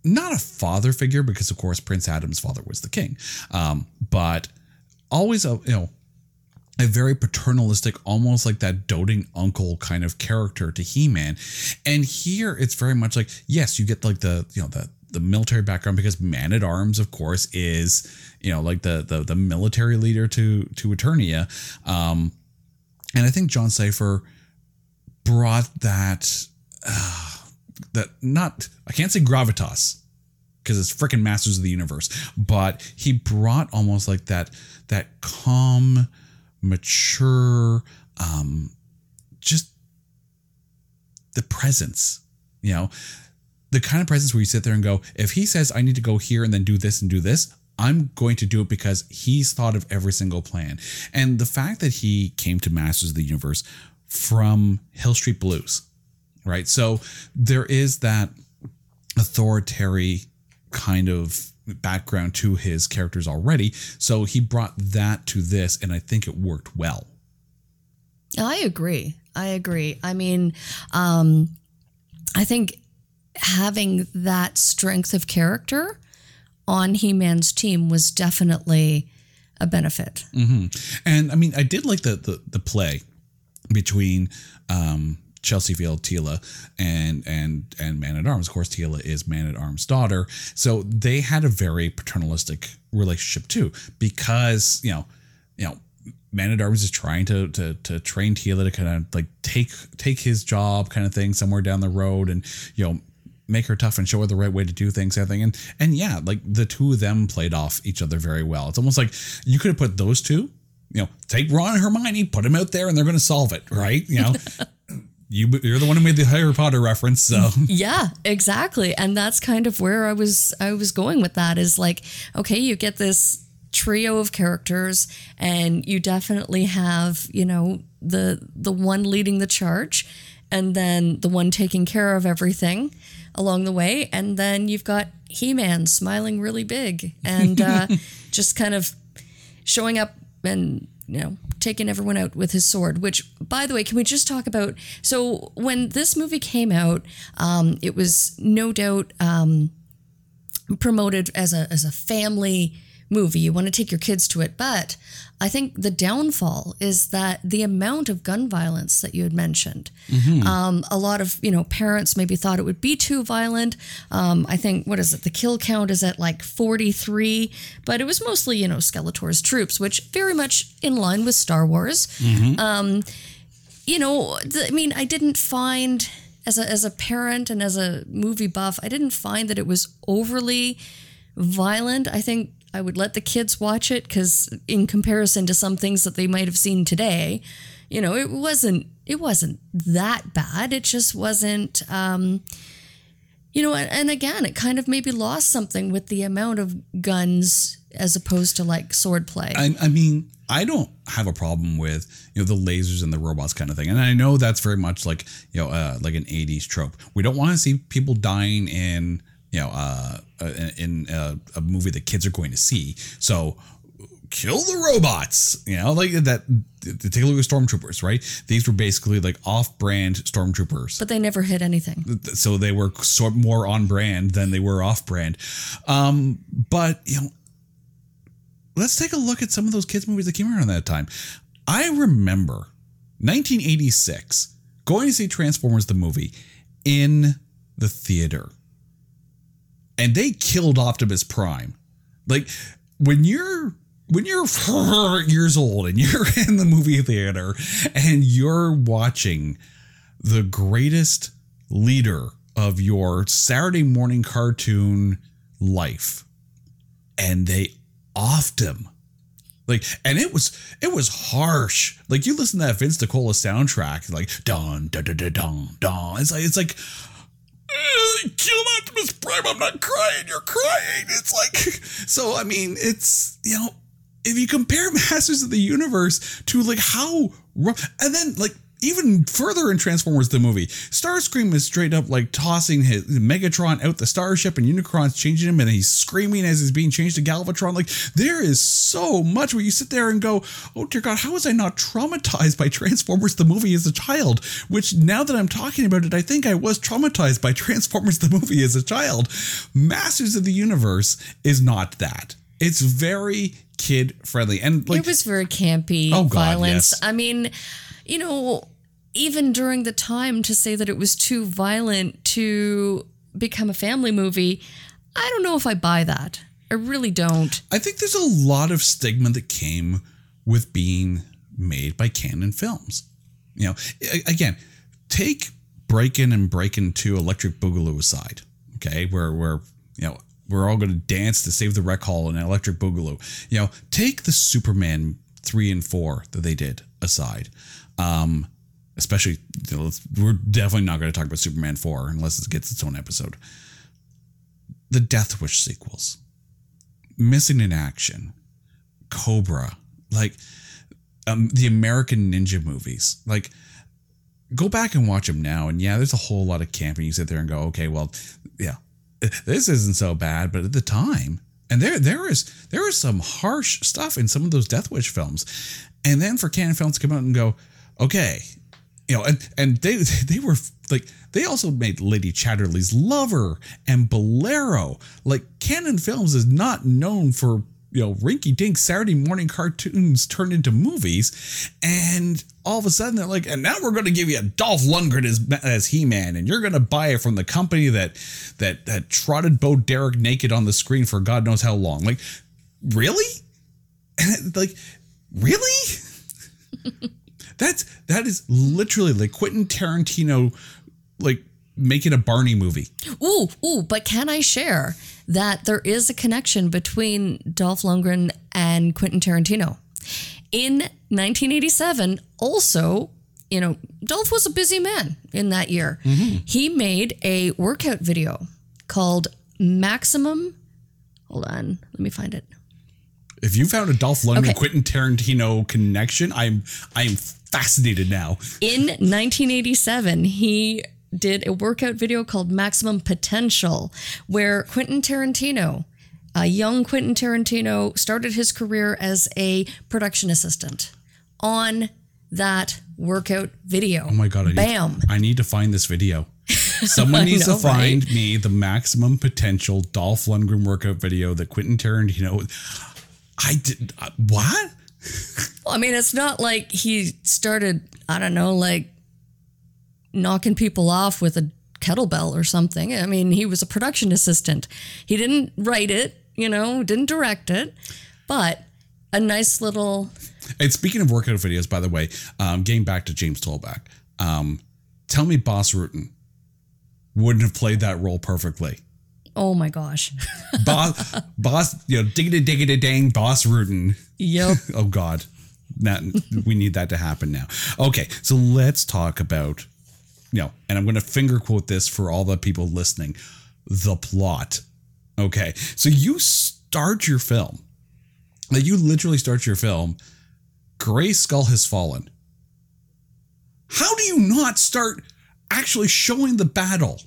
not a father figure because of course Prince Adam's father was the king. Um, but always a, you know, a very paternalistic, almost like that doting uncle kind of character to He-Man. And here it's very much like, yes, you get like the, you know, the the military background because Man at Arms, of course, is, you know, like the the, the military leader to to Eternia. Um, and I think John Cypher brought that uh, that not I can't say gravitas because it's freaking Masters of the Universe, but he brought almost like that that calm, mature, um, just the presence, you know, the kind of presence where you sit there and go, if he says I need to go here and then do this and do this, I'm going to do it because he's thought of every single plan. And the fact that he came to Masters of the Universe from Hill Street Blues, right? So there is that authoritarian kind of background to his characters already. So he brought that to this, and I think it worked well.
I agree. I agree. I mean, um, I think having that strength of character on He Man's team was definitely a benefit.
Mm-hmm. And I mean, I did like the the, the play between um, Chelsea Field, Teela, and and and Man at Arms. Of course, Teela is Man at Arms' daughter, so they had a very paternalistic relationship too, because you know, you know. Man at Arms is trying to, to to train Teela to kind of like take take his job kind of thing somewhere down the road and you know make her tough and show her the right way to do things everything and and yeah like the two of them played off each other very well it's almost like you could have put those two you know take ron and hermione put them out there and they're going to solve it right you know you you're the one who made the harry potter reference so
yeah exactly and that's kind of where i was i was going with that is like okay you get this trio of characters and you definitely have you know the the one leading the charge and then the one taking care of everything along the way. And then you've got He Man smiling really big and uh, just kind of showing up and, you know, taking everyone out with his sword. Which, by the way, can we just talk about? So, when this movie came out, um, it was no doubt um, promoted as a, as a family movie. You want to take your kids to it. But I think the downfall is that the amount of gun violence that you had mentioned. Mm-hmm. Um, a lot of you know parents maybe thought it would be too violent. Um, I think what is it? The kill count is at like forty three, but it was mostly you know Skeletor's troops, which very much in line with Star Wars. Mm-hmm. Um, you know, I mean, I didn't find as a as a parent and as a movie buff, I didn't find that it was overly violent. I think I would let the kids watch it because, in comparison to some things that they might have seen today, you know, it wasn't it wasn't that bad. It just wasn't. Um, you know, and again, it kind of maybe lost something with the amount of guns as opposed to like swordplay.
I, I mean, I don't have a problem with you know the lasers and the robots kind of thing, and I know that's very much like you know uh, like an '80s trope. We don't want to see people dying in you know, uh, uh in a, a movie that kids are going to see. So kill the robots, you know, like that. Take a look at stormtroopers, right? These were basically like off-brand stormtroopers,
but they never hit anything.
So they were sort more on brand than they were off-brand. Um, but you know, let's take a look at some of those kids movies that came around that time. I remember 1986 going to see Transformers the movie in the theater and they killed Optimus Prime. Like when you're when you're four years old and you're in the movie theater and you're watching the greatest leader of your Saturday morning cartoon life, and they offed him. Like, and it was it was harsh. Like you listen to that Vince DiCola soundtrack, like dun dun dun dun dun dun. It's like it's like kill Optimus Prime. I'm not crying. You're crying. It's like, so, I mean, it's, you know, if you compare Masters of the Universe to like how rough, and then like, even further in Transformers the movie. Starscream is straight up like tossing his Megatron out the starship, and Unicron's changing him, and he's screaming as he's being changed to Galvatron. Like there is so much where you sit there and go, "Oh dear God, how was I not traumatized by Transformers the movie as a child?" Which now that I'm talking about it, I think I was traumatized by Transformers the movie as a child. Masters of the Universe is not that. It's very kid friendly and like
it was very campy
Oh, God,
violence.
yes.
I mean, you know, even during the time to say that it was too violent to become a family movie, I don't know if I buy that. I really don't.
I think there's a lot of stigma that came with being made by Cannon Films. You know, again, take Breakin' and Breakin' 2 Electric Boogaloo aside, okay, where where you know we're all going to dance to save the rec hall and Electric Boogaloo. You know, take the Superman three and four that they did aside. Um, especially, we're definitely not going to talk about Superman four unless it gets its own episode. The Death Wish sequels, Missing in Action, Cobra, like um, the American Ninja movies. Like, go back and watch them now. And yeah, there's a whole lot of camping. You sit there and go, okay, well, yeah, this isn't so bad. But at the time, and there there is there is some harsh stuff in some of those Death Wish films. And then for Cannon Films to come out and go, okay, you know, and and they they were like they also made Lady Chatterley's Lover and Bolero. Like Cannon Films is not known for you know rinky dink Saturday morning cartoons turned into movies, and all of a sudden they're like, and now we're going to give you a Dolph Lundgren as as He Man, and you're going to buy it from the company that that that trotted Bo Derek naked on the screen for God knows how long. Like, really? Like, really? That's that is literally like Quentin Tarantino, like making a Barney movie.
Ooh, ooh, but can I share that there is a connection between Dolph Lundgren and Quentin Tarantino? In 1987, also, you know, Dolph was a busy man in that year. Mm-hmm. He made a workout video called Maximum. Hold on, let me find it.
If you found a Dolph Lundgren
Okay.
Quentin Tarantino connection, I'm I'm fascinated now.
In 1987, he did a workout video called Maximum Potential, where Quentin Tarantino, a young Quentin Tarantino, started his career as a production assistant on that workout video.
Oh my god! I need,
Bam.
I need to find this video. Someone needs
know,
to find me the maximum potential Dolph Lundgren workout video that Quentin Tarantino. I did uh, what?
Well, I mean, it's not like he started, I don't know, like knocking people off with a kettlebell or something. I mean, he was a production assistant. He didn't write it, you know, didn't direct it, but a nice little.
And speaking of workout videos, by the way, um, getting back to James Tolkan, um, tell me Bas Rutten wouldn't have played that role perfectly.
Oh my gosh.
Boss, boss, you know, diggity diggity dang, Bas Rutten.
Yep.
Oh God, that we need that to happen now. Okay, so let's talk about, you know, and I'm going to finger quote this for all the people listening, the plot. Okay, so you start your film, like you literally start your film. Grayskull has fallen. How do you not start actually showing the battle?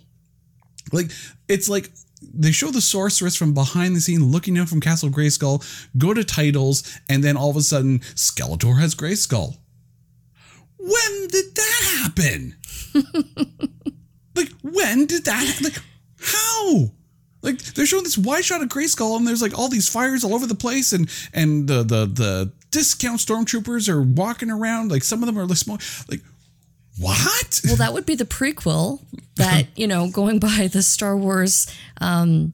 Like it's like they show the sorceress from behind the scene looking out from Castle Grayskull, go to titles, and then all of a sudden Skeletor has Grayskull. When did that happen? like when did that like how? Like they're showing this wide shot of Grayskull and there's like all these fires all over the place and and the the the discount stormtroopers are walking around like some of them are like small like what?
Well, that would be the prequel that, you know, going by the Star Wars, um,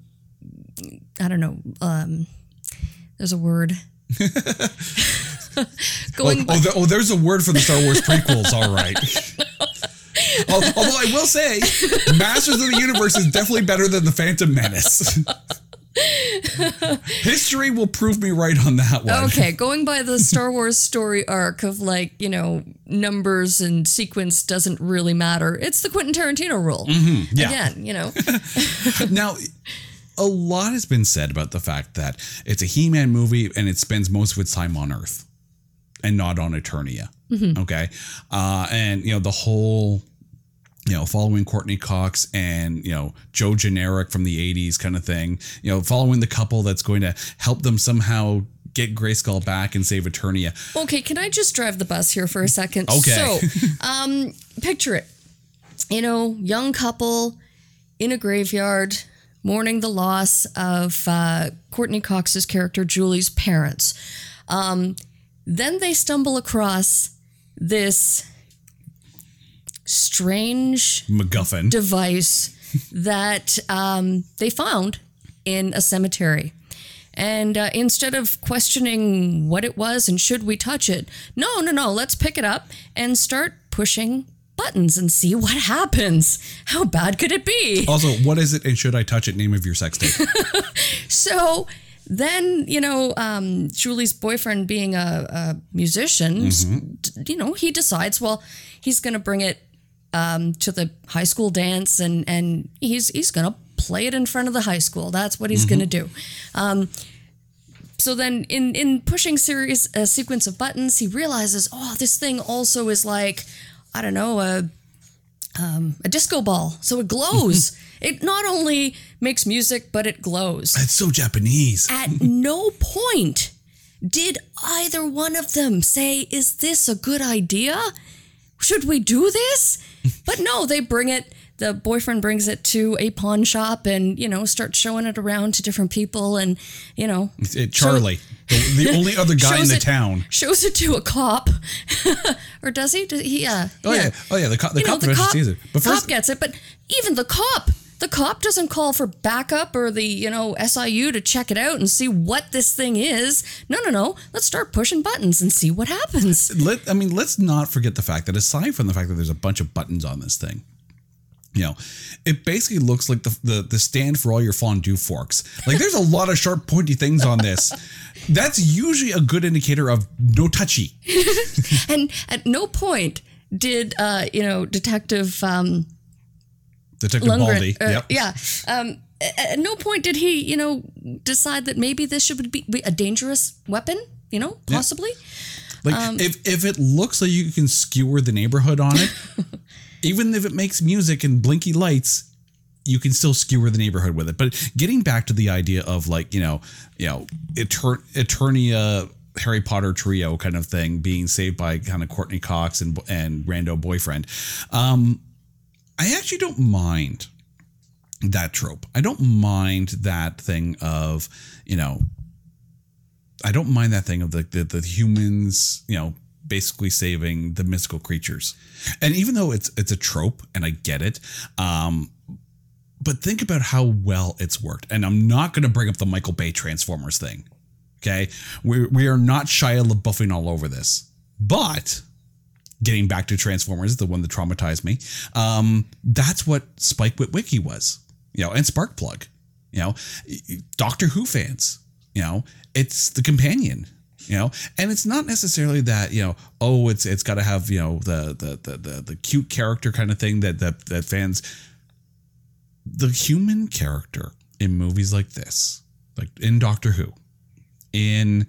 I don't know, um, there's a word.
Oh,
going by,
oh, there- oh, there's a word for the Star Wars prequels. All right. Al- Although I will say, Masters of the Universe is definitely better than the Phantom Menace. History will prove me right on that one.
Okay, going by the Star Wars story arc of like, you know, numbers and sequence doesn't really matter. It's the Quentin Tarantino rule.
Mm-hmm. yeah.
Again, you know.
Now, a lot has been said about the fact that it's a He-Man movie and it spends most of its time on Earth. and not on Eternia. Okay. Uh, and, you know, the whole, you know, following Courteney Cox and, you know, Joe Generic from the 80s kind of thing, you know, following the couple that's going to help them somehow get Grayskull back and save Eternia.
Okay, can I just drive the bus here for a second?
Okay.
So, um, picture it. You know, young couple in a graveyard mourning the loss of uh, Courteney Cox's character Julie's parents. Um, then they stumble across this strange
MacGuffin.
device that um, they found in a cemetery. And uh, instead of questioning what it was and should we touch it, no, no, no, let's pick it up and start pushing buttons and see what happens. How bad could it be?
also, what is it and should I touch it? Name of your sex tape.
So then, you know, um, Julie's boyfriend, being a, a musician, d- you know, he decides, well, he's going to bring it um, to the high school dance, and and he's he's going to play it in front of the high school. That's what he's going to do. Um, so then, in in pushing series a sequence of buttons, he realizes, oh, this thing also is like, I don't know, a um, a disco ball. So it glows. it not only makes music, but it glows.
That's so Japanese.
At no point did either one of them say, Is this a good idea? Should we do this? But no, they bring it. The boyfriend brings it to a pawn shop and, you know, starts showing it around to different people and, you know,
It, Charlie, the, the only other guy in the
it-
town.
shows it to a cop. or does he? Does he? Yeah.
Oh yeah, oh yeah. The, co- the
you know,
cop
the cop,
sees it, but
cop
first,
gets it. But even the cop, the cop doesn't call for backup or the you know SIU to check it out and see what this thing is. No, no, no. Let's start pushing buttons and see what happens.
let I mean, let's not forget the fact that aside from the fact that there's a bunch of buttons on this thing, you know, it basically looks like the the, the stand for all your fondue forks. Like there's a lot of sharp, pointy things on this. That's usually a good indicator of no touchy.
And at no point did uh, you know Detective um,
Detective
Lundgren,
Baldy.
uh,
yep.
yeah. Um, at no point did he you know decide that maybe this should be, a dangerous weapon. You know, possibly.
Like
Um,
if if it looks like you can skewer the neighborhood on it, even if it makes music and blinky lights, you can still skewer the neighborhood with it. But getting back to the idea of like you know you know Eter- Eternia. Harry Potter trio kind of thing being saved by kind of Courteney Cox and and rando boyfriend. Um, I actually don't mind that trope. I don't mind that thing of, you know, I don't mind that thing of the, the the humans, you know, basically saving the mystical creatures. And even though it's it's a trope and I get it, um but think about how well it's worked. And I'm not going to bring up the Michael Bay Transformers thing. Okay? We we are not Shia LaBeoufing all over this. But getting back to Transformers, the one that traumatized me, um, that's what Spike Witwicky was, you know, and Sparkplug, you know, Doctor Who fans, you know, it's the companion, you know, and it's not necessarily that you know, oh, it's it's got to have you know the, the the the the cute character kind of thing that that that fans, the human character in movies like this, like in Doctor Who, in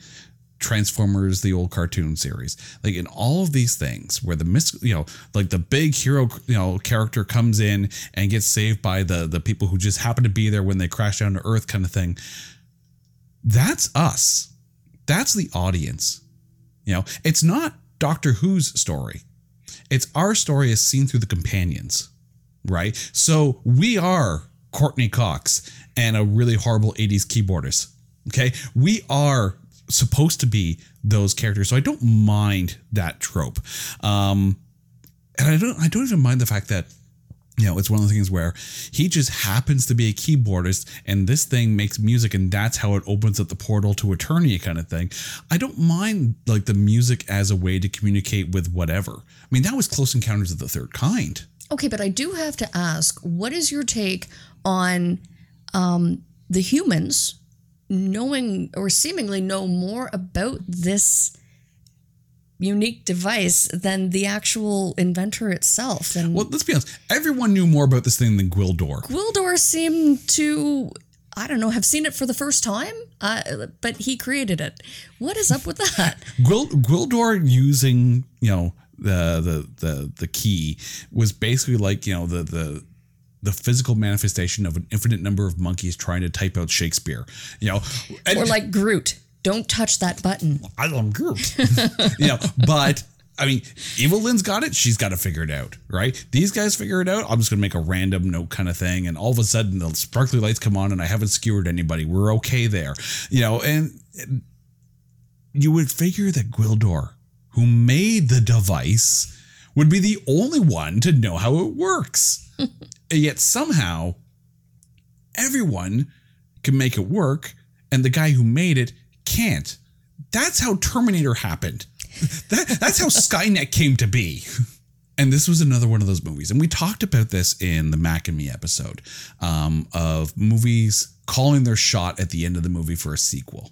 Transformers, the old cartoon series, like in all of these things where the mis, you know, like the big hero, you know, character comes in and gets saved by the the people who just happen to be there when they crash down to Earth, kind of thing. That's us. That's the audience. You know, it's not Doctor Who's story. It's our story as seen through the companions, right? So we are Courteney Cox and a really horrible 80s keyboardist. Okay. We are supposed to be those characters. So I don't mind that trope. Um, and I don't I don't even mind the fact that you know, it's one of the things where he just happens to be a keyboardist and this thing makes music and that's how it opens up the portal to Eternia kind of thing. I don't mind like the music as a way to communicate with whatever. I mean, that was Close Encounters of the Third Kind.
Okay, but I do have to ask, what is your take on um, the humans knowing or seemingly know more about this unique device than the actual inventor itself? And
Well, let's be honest. Everyone knew more about this thing than Gwildor.
Gwildor seemed to I don't know, have seen it for the first time, uh, but he created it. What is up with that?
Gwil- Gwildor using you know the the the the key was basically like you know the the the physical manifestation of an infinite number of monkeys trying to type out Shakespeare. You know, and-
or like Groot, don't touch that button.
I love Groot. you know, but I mean, Evil Lynn's got it. She's got to figure it out, right? These guys figure it out. I'm just gonna make a random note kind of thing, and all of a sudden the sparkly lights come on, and I haven't skewered anybody. We're okay there, you know. And, and you would figure that Gwildor, who made the device, would be the only one to know how it works. and yet somehow, everyone can make it work, and the guy who made it can't. That's how Terminator happened. That, that's how Skynet came to be. And this was another one of those movies. And we talked about this in the Mac and Me episode um, of movies calling their shot at the end of the movie for a sequel.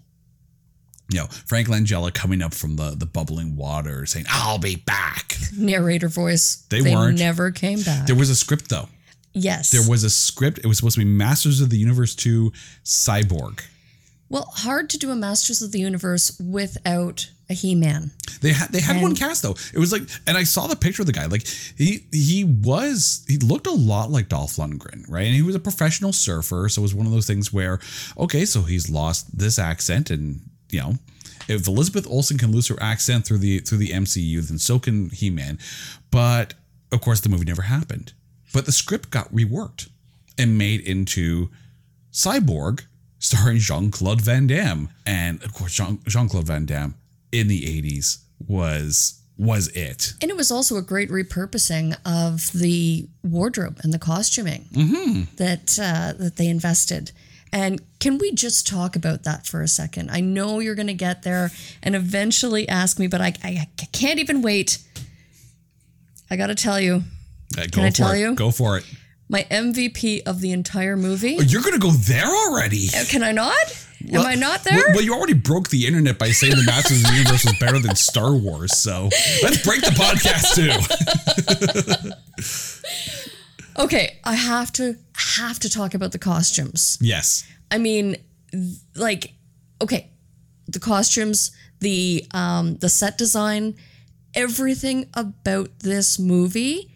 You know, Frank Langella coming up from the, the bubbling water saying, I'll be back.
Narrator voice.
They weren't.
never came back.
There was a script, though.
yes.
There was a script. It was supposed to be Masters of the Universe 2 Cyborg.
well, hard to do a Masters of the Universe without a He-Man.
They had they had one cast though. It was like, and I saw the picture of the guy. Like he he was he looked a lot like Dolph Lundgren, right? And he was a professional surfer, so it was one of those things where, okay, so he's lost this accent, and you know, if Elizabeth Olsen can lose her accent through the through the MCU, then so can He Man. But of course, the movie never happened. But the script got reworked and made into Cyborg, starring Jean Claude Van Damme, and of course, Jean Claude Van Damme in the '80s was was it.
And it was also a great repurposing of the wardrobe and the costuming that uh, that they invested. And can we just talk about that for a second? I know you're going to get there and eventually ask me, but I, I, I can't even wait. I got to tell you,
Uh, go
I
for
tell
it.
you?
Go for it.
my MVP of the entire movie.
You're gonna go there already.
Can I not? Am I not there?
Well, well, you already broke the internet by saying the Masters of the Universe was better than Star Wars. So let's break the podcast too.
okay, I have to have to talk about the costumes.
Yes.
I mean, like, okay, the costumes, the um, the set design, everything about this movie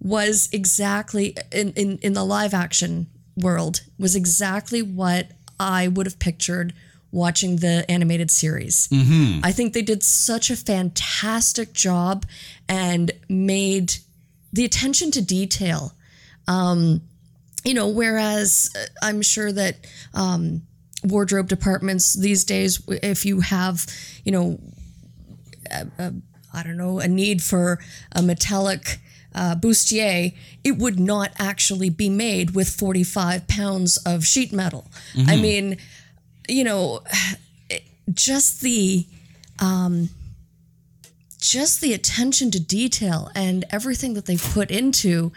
was exactly in, in in the live action world was exactly what I would have pictured watching the animated series. I think they did such a fantastic job and made the attention to detail you know, whereas uh, I'm sure that um, wardrobe departments these days, if you have, you know, a, I don't know, a need for a metallic uh, bustier, it would not actually be made with 45 pounds of sheet metal. I mean, you know, just the um, just the attention to detail and everything that they put into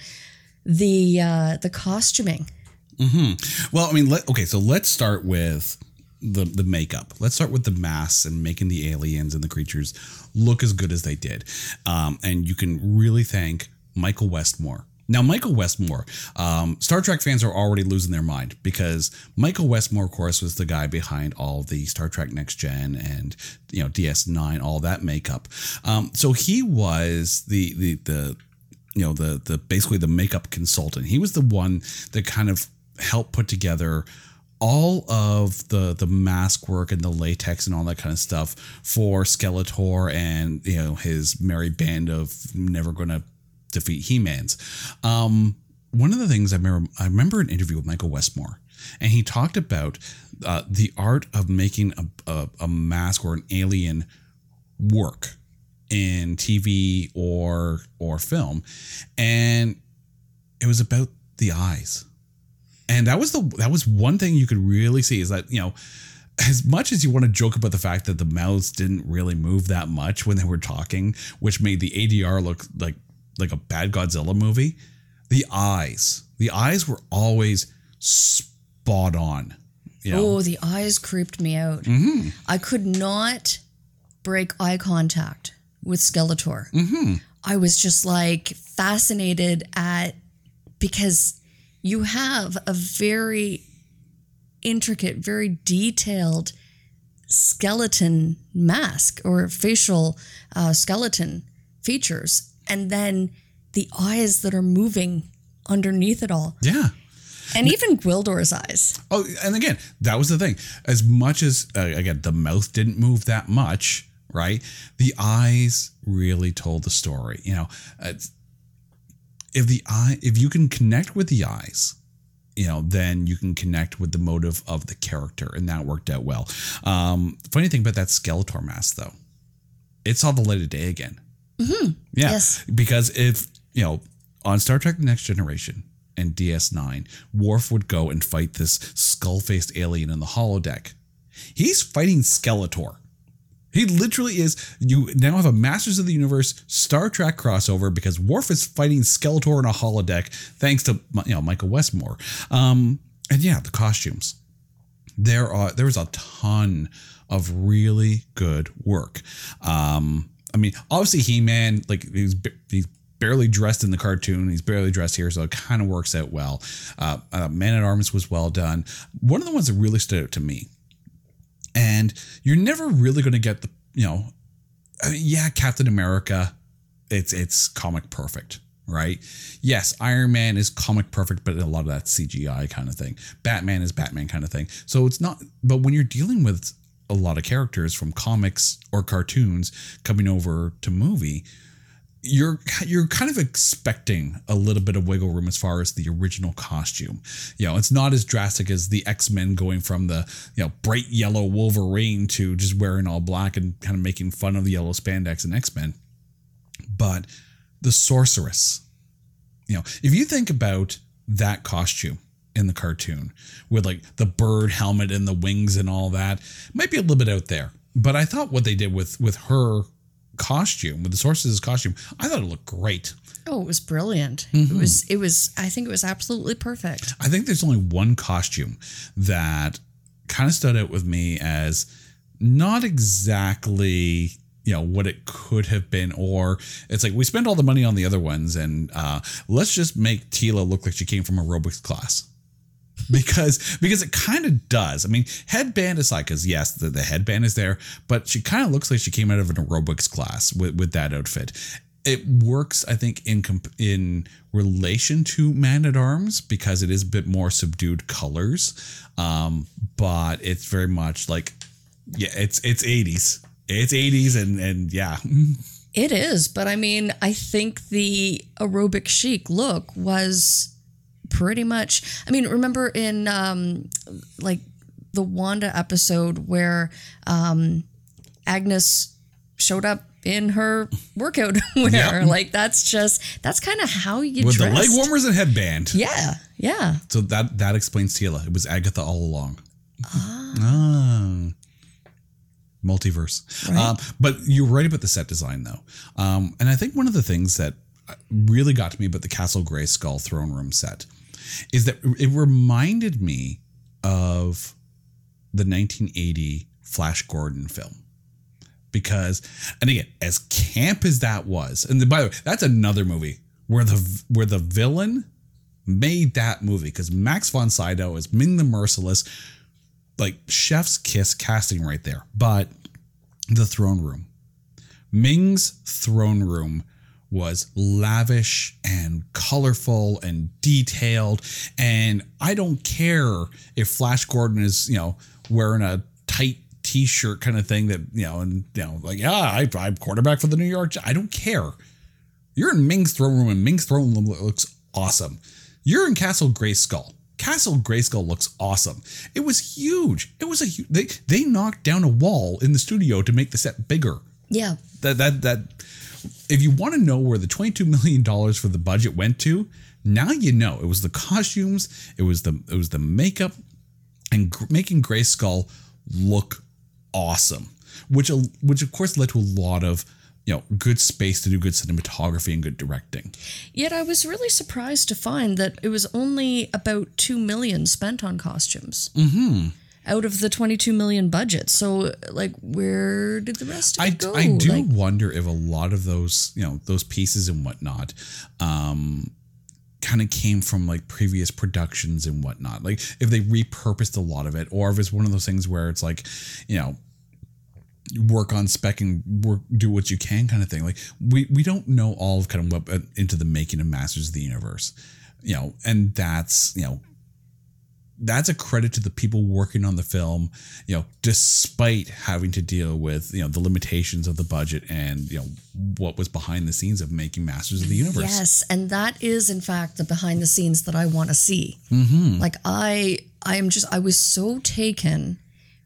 the uh, the costuming. Mm-hmm.
Well, I mean, let, okay, so let's start with the the makeup. Let's start with the masks and making the aliens and the creatures look as good as they did. Um, and you can really thank Michael Westmore. Now, Michael Westmore, um, Star Trek fans are already losing their mind because Michael Westmore, of course, was the guy behind all the Star Trek Next Gen and you know DS9, all that makeup. Um, so he was the the the you know the the basically the makeup consultant. He was the one that kind of helped put together all of the the mask work and the latex and all that kind of stuff for Skeletor and you know his merry band of never gonna defeat He-Mans. Um, one of the things I remember I remember an interview with Michael Westmore, and he talked about uh, the art of making a, a, a mask or an alien work in TV or or film, and it was about the eyes, and that was the that was one thing you could really see is that you know. As much as you want to joke about the fact that the mouths didn't really move that much when they were talking, which made the ADR look like like a bad Godzilla movie, the eyes, the eyes were always spot on. You know?
Oh, the eyes creeped me out. Mm-hmm. I could not break eye contact with Skeletor. I was just like fascinated at because you have a very intricate, very detailed skeleton mask or facial uh, skeleton features, and then the eyes that are moving underneath it all,
Yeah.
and even Gwildor's eyes.
Oh, and again, that was the thing. As much as uh, again, the mouth didn't move that much, right? The eyes really told the story. You know, uh, if the eye, if you can connect with the eyes, you know, then you can connect with the motive of the character, and that worked out well. Um, funny thing about that Skeletor mask, though, it saw the light of day again. Mm-hmm. Yeah,
Yes.
because if you know on Star Trek: The Next Generation and DS9, Worf would go and fight this skull-faced alien in the holodeck. He's fighting Skeletor. He literally is. You now have a Masters of the Universe Star Trek crossover because Worf is fighting Skeletor in a holodeck, thanks to you know Michael Westmore. Um, and yeah, the costumes. There are there was a ton of really good work. Um, I mean, obviously He Man, like he's he's barely dressed in the cartoon. He's barely dressed here, so it kind of works out well. Uh, uh, Man at Arms was well done. One of the ones that really stood out to me and you're never really going to get the you know I mean, yeah captain america it's it's comic perfect right? Yes iron man is comic perfect but a lot of that cgi kind of thing. Batman is batman kind of thing. So it's not but when you're dealing with a lot of characters from comics or cartoons coming over to movie you're you're kind of expecting a little bit of wiggle room as far as the original costume. You know, it's not as drastic as the X-Men going from the, you know, bright yellow Wolverine to just wearing all black and kind of making fun of the yellow spandex and X-Men. But the sorceress, you know, if you think about that costume in the cartoon with like the bird helmet and the wings and all that, might be a little bit out there. But I thought what they did with with her costume, with the sorceress's costume, I thought it looked great.
Oh, it was brilliant. It was. It was. I think it was absolutely perfect.
I think there's only one costume that kind of stood out with me as not exactly you know what it could have been or it's like we spent all the money on the other ones and uh, let's just make Teela look like she came from aerobics class because because it kind of does. I mean, headband aside, because yes, the, the headband is there, but she kind of looks like she came out of an aerobics class with, with that outfit. It works, I think, in in relation to Man at Arms because it is a bit more subdued colors, um, but it's very much like yeah, it's it's eighties, it's eighties, and and yeah,
It is, but I mean, I think the aerobic chic look was pretty much. I mean, remember in um, like the Wanda episode where um, Agnes showed up in her workout wear?
Yep.
Like that's just that's kind of how you
with
dress.
the leg warmers and headband.
Yeah, yeah.
So that that explains Teela. It was Agatha all along. Ah. Multiverse. Um, but you're right about the set design, though. Um, and I think one of the things that really got to me about the Castle Grayskull throne room set is that it reminded me of the 1980 Flash Gordon film. Because, and again, as camp as that was, and by the way, that's another movie where the where the villain made that movie because Max von Sydow is Ming the Merciless, like chef's kiss casting right there. But the throne room, Ming's throne room was lavish and colorful and detailed. And I don't care if Flash Gordon is, you know, wearing a tight t-shirt kind of thing that, you know, and you know, like, yeah, I, I'm quarterback for the New York. I don't care. You're in Ming's throne room, and Ming's throne room looks awesome. You're in Castle Grayskull. Castle Grayskull looks awesome. It was huge. It was a hu- they they knocked down a wall in the studio to make the set bigger.
Yeah.
That that that if you want to know where the 22 million dollars for the budget went to, now you know. It was the costumes, it was the it was the makeup and gr- making Grayskull look awesome, which which of course led to a lot of you know good space to do good cinematography and good directing.
Yet I was really surprised to find that it was only about two million spent on costumes. Mm-hmm. Out of the twenty-two million budget, so like, where did the rest
I,
go?
I do
Like,
wonder if a lot of those you know those pieces and whatnot um kind of came from like previous productions and whatnot. Like if they repurposed a lot of it, or if it's one of those things where it's like, you know, work on spec and work do what you can kind of thing. Like we we don't know all of kind of what uh, into the making of Masters of the Universe, you know, and that's you know that's a credit to the people working on the film, you know, despite having to deal with, you know, the limitations of the budget and, you know, what was behind the scenes of making Masters of the Universe.
Yes, and that is in fact the behind the scenes that I want to see.
Mm-hmm.
Like I I am just I was so taken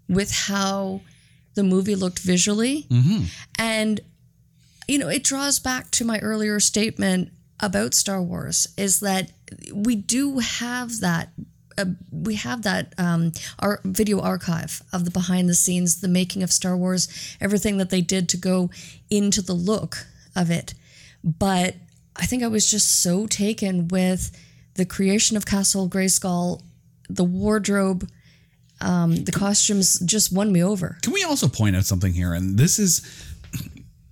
with how the movie looked visually.
Mm-hmm.
And you know, it draws back to my earlier statement about Star Wars is that we do have that uh, we have that um, our video archive of the behind the scenes, the making of Star Wars, everything that they did to go into the look of it. But I think I was just so taken with the creation of Castle Grayskull, the wardrobe, um, the costumes just won me over.
Can we also point out something here? And this is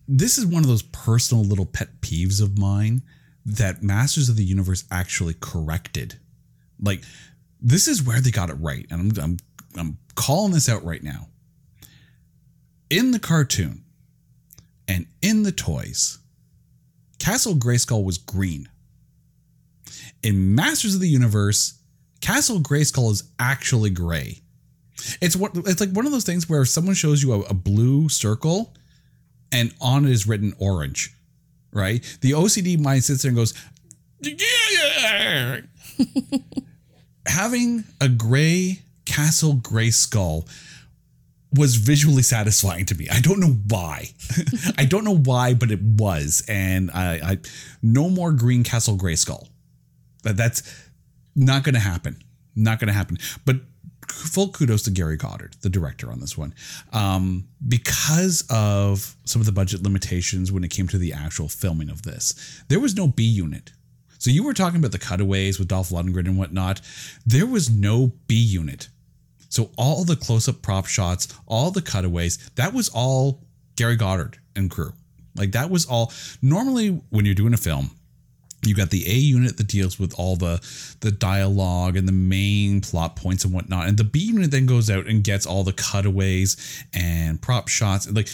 this is one of those personal little pet peeves of mine that Masters of the Universe actually corrected. Like this is where they got it right, and I'm I'm I'm calling this out right now. In the cartoon and in the toys, Castle Grayskull was green. In Masters of the Universe, Castle Grayskull is actually gray. It's what it's like one of those things where if someone shows you a, a blue circle and on it is written orange, right? The OCD mind sits there and goes, yeah. Having a gray castle Grayskull was visually satisfying to me. I don't know why. I don't know why, but it was. And I, I no more green castle Grayskull. But that's not going to happen. Not going to happen. But full kudos to Gary Goddard, the director on this one, um, because of some of the budget limitations when it came to the actual filming of this. There was no B unit. So you were talking about the cutaways with Dolph Lundgren and whatnot. There was no B unit. So all the close-up prop shots, all the cutaways, that was all Gary Goddard and crew. Like that was all. Normally, when you're doing a film, you got the A unit that deals with all the the dialogue and the main plot points and whatnot, and the B unit then goes out and gets all the cutaways and prop shots, like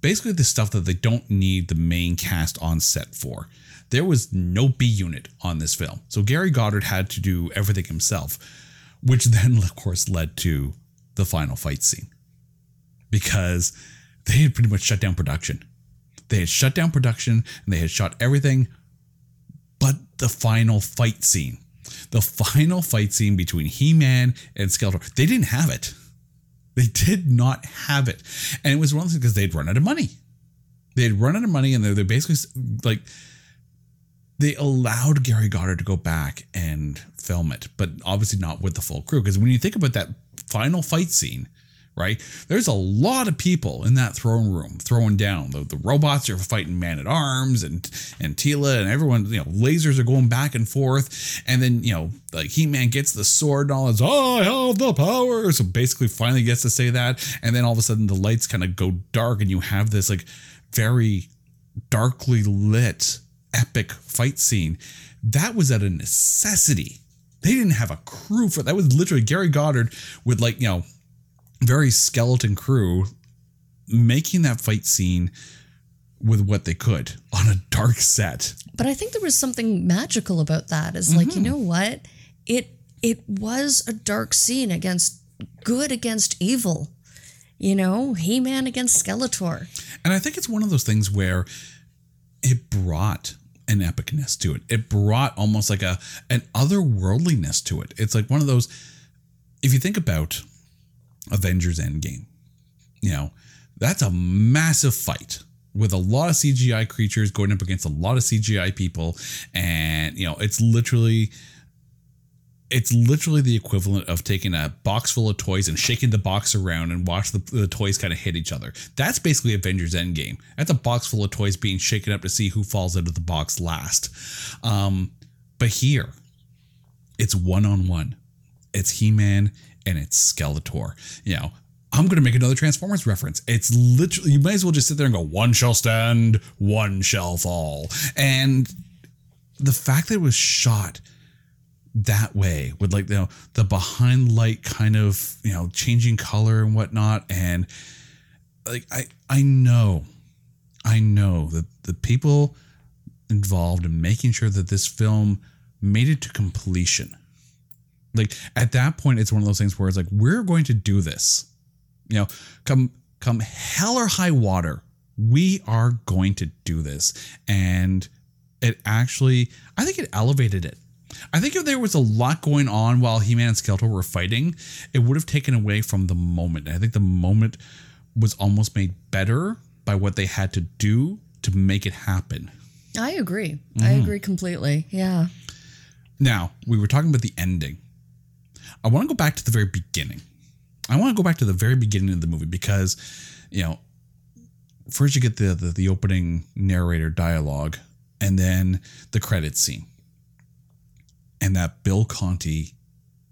basically the stuff that they don't need the main cast on set for. There was no B unit on this film, so Gary Goddard had to do everything himself, which then of course led to the final fight scene because they had pretty much shut down production. They had shut down production and they had shot everything but the final fight scene. The final fight scene between He Man and Skeletor. They didn't have it. They did not have it. And it was one because they'd run out of money. They'd run out of money and they're, they're basically like, they allowed Gary Goddard to go back and film it, but obviously not with the full crew. Because when you think about that final fight scene, right? There's a lot of people in that throne room throwing down. The, the robots are fighting man at arms and and Teela and everyone, you know, lasers are going back and forth. And then, you know, like He Man gets the sword and all this, oh, I have the power. So basically finally gets to say that. And then all of a sudden the lights kind of go dark and you have this like very darkly lit epic fight scene. That was at a necessity. They didn't have a crew for that was literally Gary Goddard with like, you know, very skeleton crew making that fight scene with what they could on a dark set.
But I think there was something magical about that. Is like,
Mm-hmm.
you know what? It it was a dark scene against good against evil. You know, He-Man against Skeletor.
And I think it's one of those things where it brought an epicness to it. It brought almost like a an otherworldliness to it. It's like one of those if you think about Avengers Endgame, you know, that's a massive fight with a lot of CGI creatures going up against a lot of CGI people and you know, it's literally it's literally the equivalent of taking a box full of toys and shaking the box around and watch the, the toys kind of hit each other. That's basically Avengers Endgame. That's a box full of toys being shaken up to see who falls out of the box last. Um, but here, it's one on one. It's He Man and it's Skeletor. You know, I'm going to make another Transformers reference. It's literally, you might as well just sit there and go, one shall stand, one shall fall. And the fact that it was shot that way with like you know the behind light kind of you know changing color and whatnot. And like i i know i know that the people involved in making sure that this film made it to completion. Like at that point it's one of those things where it's like we're going to do this. You know come come hell or high water we are going to do this. And it actually i think it elevated it i think if there was a lot going on while he-man and skeletor were fighting it would have taken away from the moment i think the moment was almost made better by what they had to do to make it happen
I agree. I mm-hmm. agree completely. Yeah.
Now, we were talking about the ending. I want to go back to the very beginning. I want to go back to the very beginning of the movie because, you know, first you get the the, the opening narrator dialogue and then the credits scene. And that Bill Conti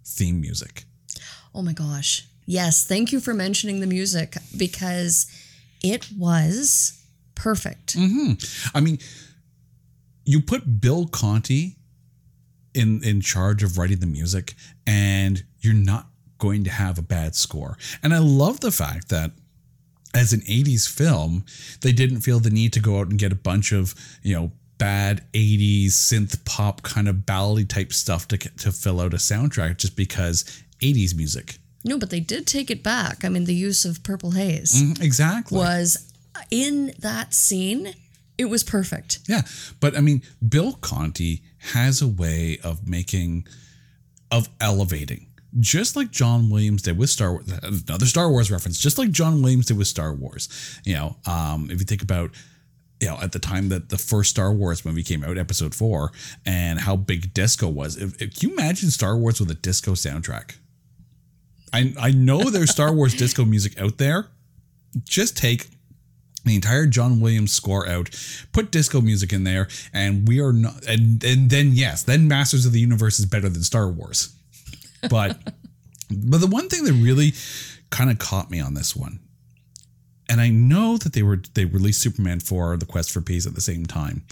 theme music.
Oh my gosh. Yes. Thank you for mentioning the music because it was perfect. Mm-hmm.
I mean, you put Bill Conti in in charge of writing the music, and you're not going to have a bad score. And I love the fact that as an 80s film, they didn't feel the need to go out and get a bunch of, you know, bad 80s synth pop kind of ballady type stuff to to fill out a soundtrack just because 80s music.
No, but they did take it back. I mean, the use of Purple Haze
Mm, Exactly.
was in that scene, it was perfect.
Yeah, but I mean, Bill Conti has a way of making, of elevating, just like John Williams did with Star Wars. Another Star Wars reference, just like John Williams did with Star Wars. You know, um, if you think about, you know, at the time that the first Star Wars movie came out, Episode Four, and how big disco was. If, if can you imagine Star Wars with a disco soundtrack? I I know there's Star Wars disco music out there. Just take the entire John Williams score out, put disco music in there, and we are not. And and then yes, then Masters of the Universe is better than Star Wars. But but the one thing that really kind of caught me on this one, and I know that they were they released Superman 4 the Quest for Peace at the same time,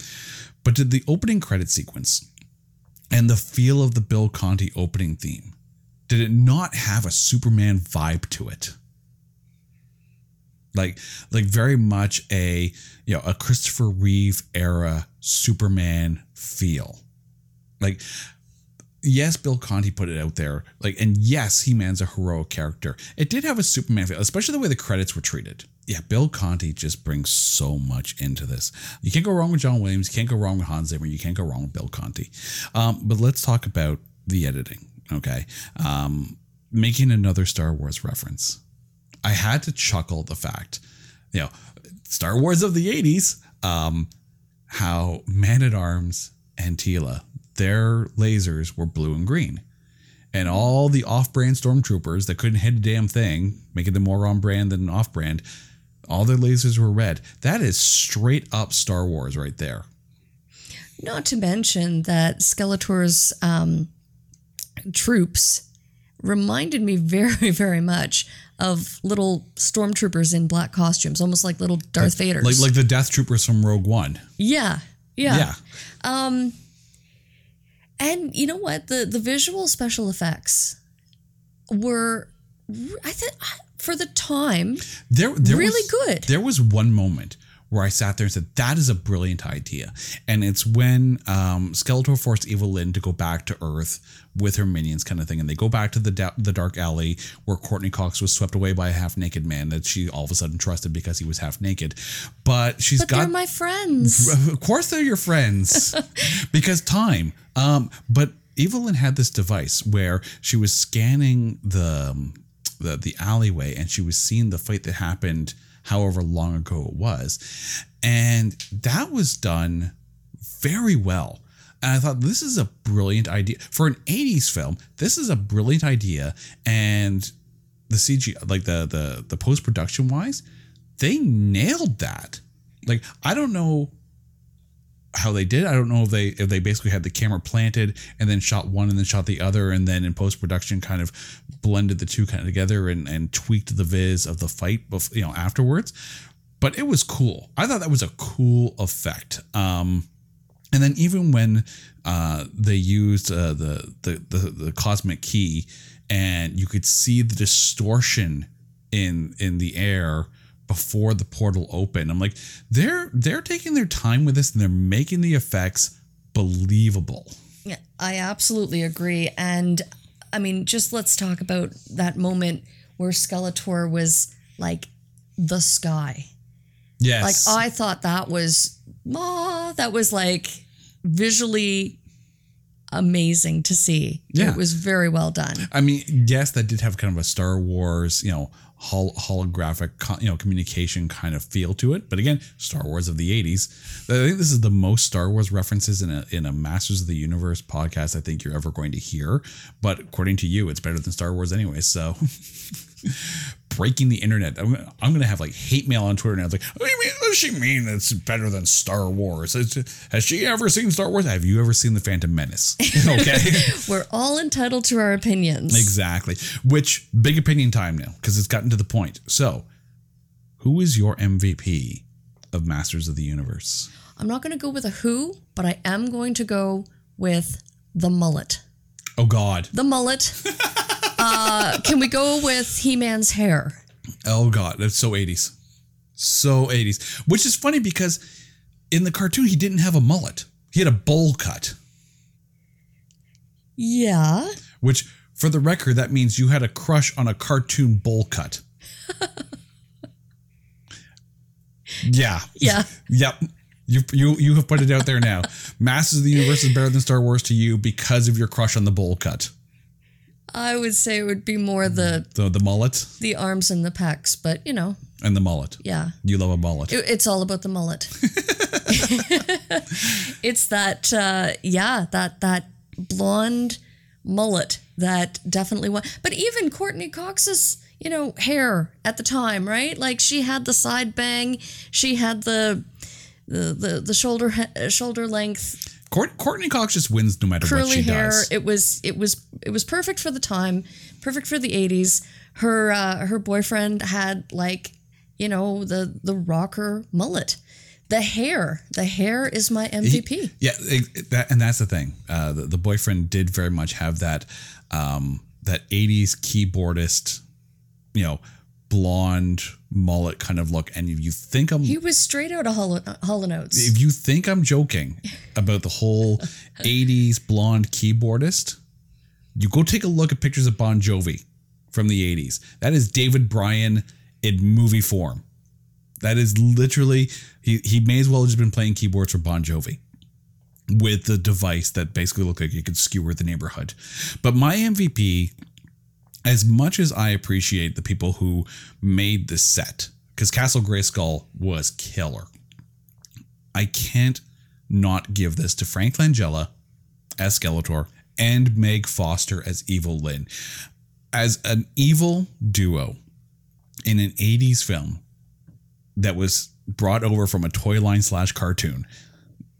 but did the opening credit sequence and the feel of the Bill Conti opening theme did it not have a Superman vibe to it? like like very much a you know a Christopher Reeve era Superman feel. Like yes, Bill Conti put it out there. Like and yes, He Man's a heroic character. It did have a Superman feel, especially the way the credits were treated. Yeah, Bill Conti just brings so much into this. You can't go wrong with John Williams. You can't go wrong with Hans Zimmer. You can't go wrong with Bill Conti. Um, but let's talk about the editing. Okay, um, making another Star Wars reference. I had to chuckle the fact, you know, Star Wars of the 80s, um, how Man at Arms and Teela, their lasers were blue and green. And all the off brand stormtroopers that couldn't hit a damn thing, making them more on brand than off brand, all their lasers were red. That is straight up Star Wars right there.
Not to mention that Skeletor's um, troops reminded me very, very much of little stormtroopers in black costumes, almost like little Darth Vaders.
Like like the Death Troopers from Rogue One.
yeah, yeah,
Yeah.
And you know what? The the visual special effects were, I think, for the time,
There, there
Really
was,
good.
There was one moment where I sat there and said, "That is a brilliant idea," and it's when um, Skeletor forced Evil Lynn to go back to Earth with her minions, kind of thing, and they go back to the da- the dark alley where Courteney Cox was swept away by a half naked man that she all of a sudden trusted because he was half naked, but she's
but
got
they're my friends.
of course they're your friends because time. Um, but Evil Lynn had this device where she was scanning the, um, the the alleyway and she was seeing the fight that happened however long ago it was. And that was done very well. And I thought this is a brilliant idea for an 80s film. This is a brilliant idea and the CG like the the the post-production wise, they nailed that. Like I don't know how they did. I don't know if they if they basically had the camera planted and then shot one and then shot the other and then in post production kind of blended the two kind of together and, and tweaked the viz of the fight, bef- you know, afterwards. But it was cool. I thought that was a cool effect. Um, And then even when uh, they used uh, the, the the the cosmic key, and you could see the distortion in in the air before the portal opened, I'm like, they're they're taking their time with this, and they're making the effects believable.
Yeah, I absolutely agree. And I mean, just let's talk about that moment where Skeletor was like the sky.
Yes,
Like I thought that was ah, that was like visually amazing to see.
Yeah.
It was very well done.
I mean, yes, that did have kind of a Star Wars, you know, hol- holographic, you know, communication kind of feel to it. But again, Star Wars of the '80s. I think this is the most Star Wars references in a in a Masters of the Universe podcast I think you're ever going to hear. But according to you, it's better than Star Wars anyway. So. Breaking the internet. I'm, I'm going to have like hate mail on Twitter now. It's like, what do you mean? What does she mean it's better than Star Wars? It's, has she ever seen Star Wars? Have you ever seen The Phantom Menace? Okay.
We're all entitled to our opinions.
Exactly. Which big opinion time now because it's gotten to the point. So, who is your MVP of Masters of the Universe?
I'm not going to go with a who, but I am going to go with the mullet.
Oh God.
The mullet. uh, can we go with He Man's hair?
Oh God. That's so 80s. So 80s. Which is funny because in the cartoon he didn't have a mullet. He had a bowl cut.
Yeah.
Which, for the record, that means you had a crush on a cartoon bowl cut. yeah.
Yeah.
Yep. You, you you have put it out there now. Masters of the Universe is better than Star Wars to you because of your crush on the bowl cut.
I would say it would be more the
The the mullet
the arms and the pecs, but you know,
and the mullet.
yeah.
You love a mullet.
It- it's all about the mullet. it's that uh, yeah, that that blonde mullet that definitely was. But even Courteney Cox's you know hair at the time, right? Like she had the side bang, she had the the the, the shoulder shoulder length
Court, Courteney Cox just wins no matter what
curly
she
hair.
does.
It was it was it was perfect for the time, perfect for the 80s. Her uh, her boyfriend had like, you know, the the rocker mullet. The hair, the hair is my MVP.
Yeah, it- that, and that's the thing. Uh, the, the boyfriend did very much have that um, that '80s keyboardist, you know, blonde mullet kind of look. And if you think I'm
he was straight out of Hall, uh, Hall and Oates.
if you think I'm joking about the whole 80s blonde keyboardist, you go take a look at pictures of Bon Jovi from the 80s. That is David Bryan in movie form. That is literally he he may as well have just been playing keyboards for Bon Jovi with the device that basically looked like it could skewer the neighborhood. But my MVP as much as I appreciate the people who made the set, because Castle Grayskull was killer. I can't not give this to Frank Langella as Skeletor and Meg Foster as Evil Lynn. As an evil duo in an 80s film that was brought over from a toy line slash cartoon,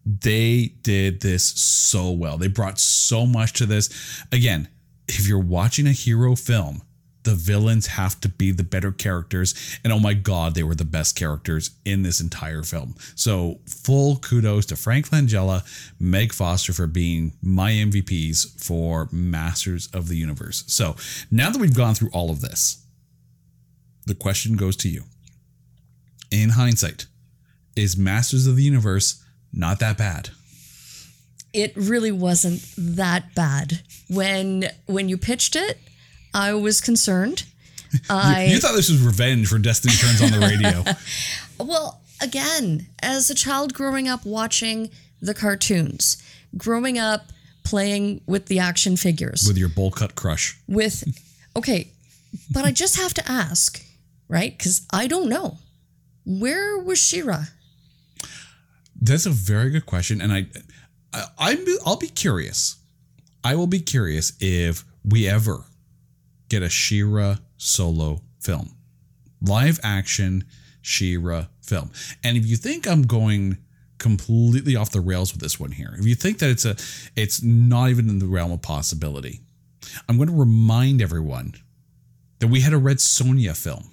they did this so well. They brought so much to this. Again, if you're watching a hero film, the villains have to be the better characters. And oh my God, they were the best characters in this entire film. So full kudos to Frank Langella, Meg Foster for being my MVPs for Masters of the Universe. So now that we've gone through all of this, the question goes to you. In hindsight, is Masters of the Universe not that bad?
It really wasn't that bad. When when you pitched it, I was concerned. I
You thought this was revenge for Destiny Turns on the radio.
Well, again, as a child growing up watching the cartoons, growing up playing with the action figures,
with your bowl cut crush.
with, okay, but I just have to ask, right? Because I don't know. Where was She-Ra?
That's a very good question, and I, I, I'm, I'll be curious. I will be curious if we ever get a She-Ra solo film, live action She-Ra film. And if you think I'm going completely off the rails with this one here, if you think that it's a, it's not even in the realm of possibility, I'm going to remind everyone that we had a Red Sonja film.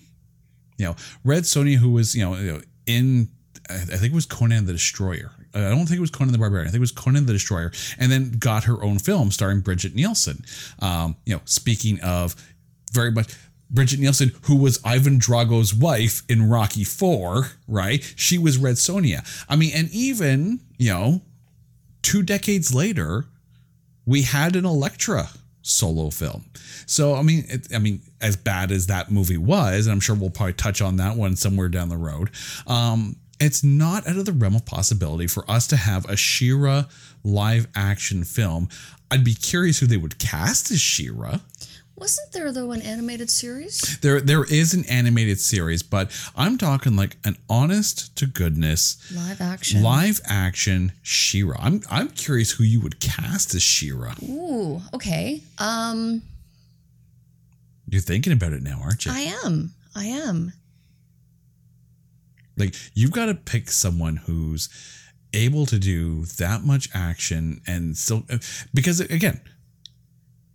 You know, Red Sonja, who was you know, in I I think it was Conan the Destroyer. I don't think it was Conan the Barbarian. I think it was Conan the Destroyer, and then got her own film starring Brigitte Nielsen. Um, you know, speaking of very much. Brigitte Nielsen, who was Ivan Drago's wife in Rocky Four, right? She was Red Sonja. I mean, and even you know, two decades later, we had an Elektra solo film. So I mean, it, I mean, as bad as that movie was, and I'm sure we'll probably touch on that one somewhere down the road. Um, it's not out of the realm of possibility for us to have a She-Ra live action film. I'd be curious who they would cast as She-Ra.
Wasn't there though an animated series?
There, there is an animated series, but I'm talking like an honest to goodness
Live action.
live action She-Ra. I'm, I'm curious who you would cast as She-Ra.
Ooh, okay. Um,
You're thinking about it now, aren't you?
I am. I am.
Like you've got to pick someone who's able to do that much action and still uh, because again,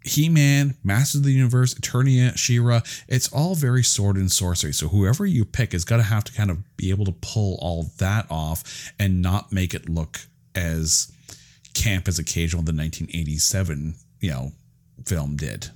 He-Man, Masters of the Universe, Eternia, She-Ra, it's all very sword and sorcery. So whoever you pick is going to have to kind of be able to pull all that off and not make it look as camp as occasional the 1987, you know, film did.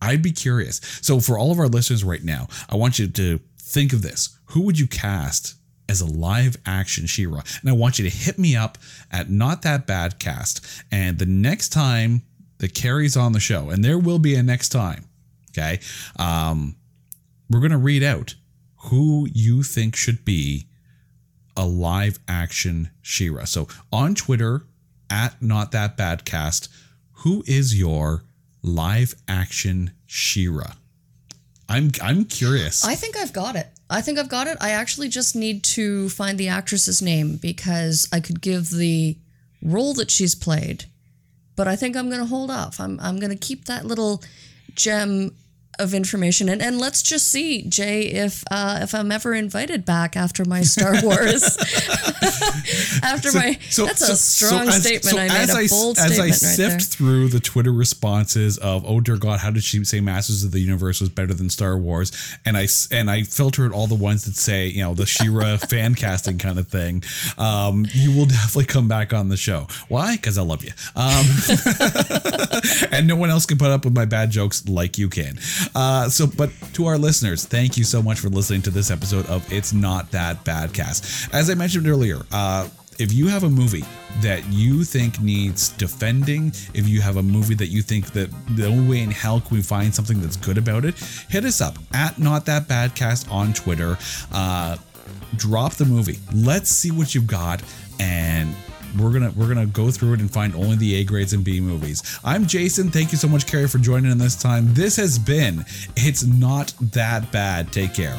I'd be curious. So for all of our listeners right now, I want you to think of this. Who would you cast as a live action She-Ra? And I want you to hit me up at not that bad cast. And the next time that Carrie's on the show, and there will be a next time, okay? Um, we're gonna read out who you think should be a live action She-Ra. So on Twitter at not that bad cast, who is your live action She-Ra? I'm I'm curious.
I think I've got it. I think I've got it. I actually just need to find the actress's name because I could give the role that she's played, but I think I'm going to hold off. I'm I'm going to keep that little gem of information and, and let's just see Jay if uh, if I'm ever invited back after my Star Wars after my that's a strong
as-
statement
so
I made
as
a
I,
bold
as I
right
sift
there.
through the Twitter responses of "Oh dear God, how did she say Masters of the Universe was better than Star Wars?" and I and I filtered all the ones that say you know the She-Ra fan casting kind of thing. Um, you will definitely come back on the show. Why? Because I love you. Um, and no one else can put up with my bad jokes like you can. Uh, so, but to our listeners, thank you so much for listening to this episode of It's Not That Bad Cast. As I mentioned earlier, uh, if you have a movie that you think needs defending, if you have a movie that you think that the only way in hell can we find something that's good about it, hit us up at Not That Bad Cast on Twitter. Uh, drop the movie. Let's see what you've got and we're gonna we're gonna go through it and find only the A grades and B movies. I'm Jason. Thank you so much, Carrie, for joining in this time. This has been It's Not That Bad. Take care.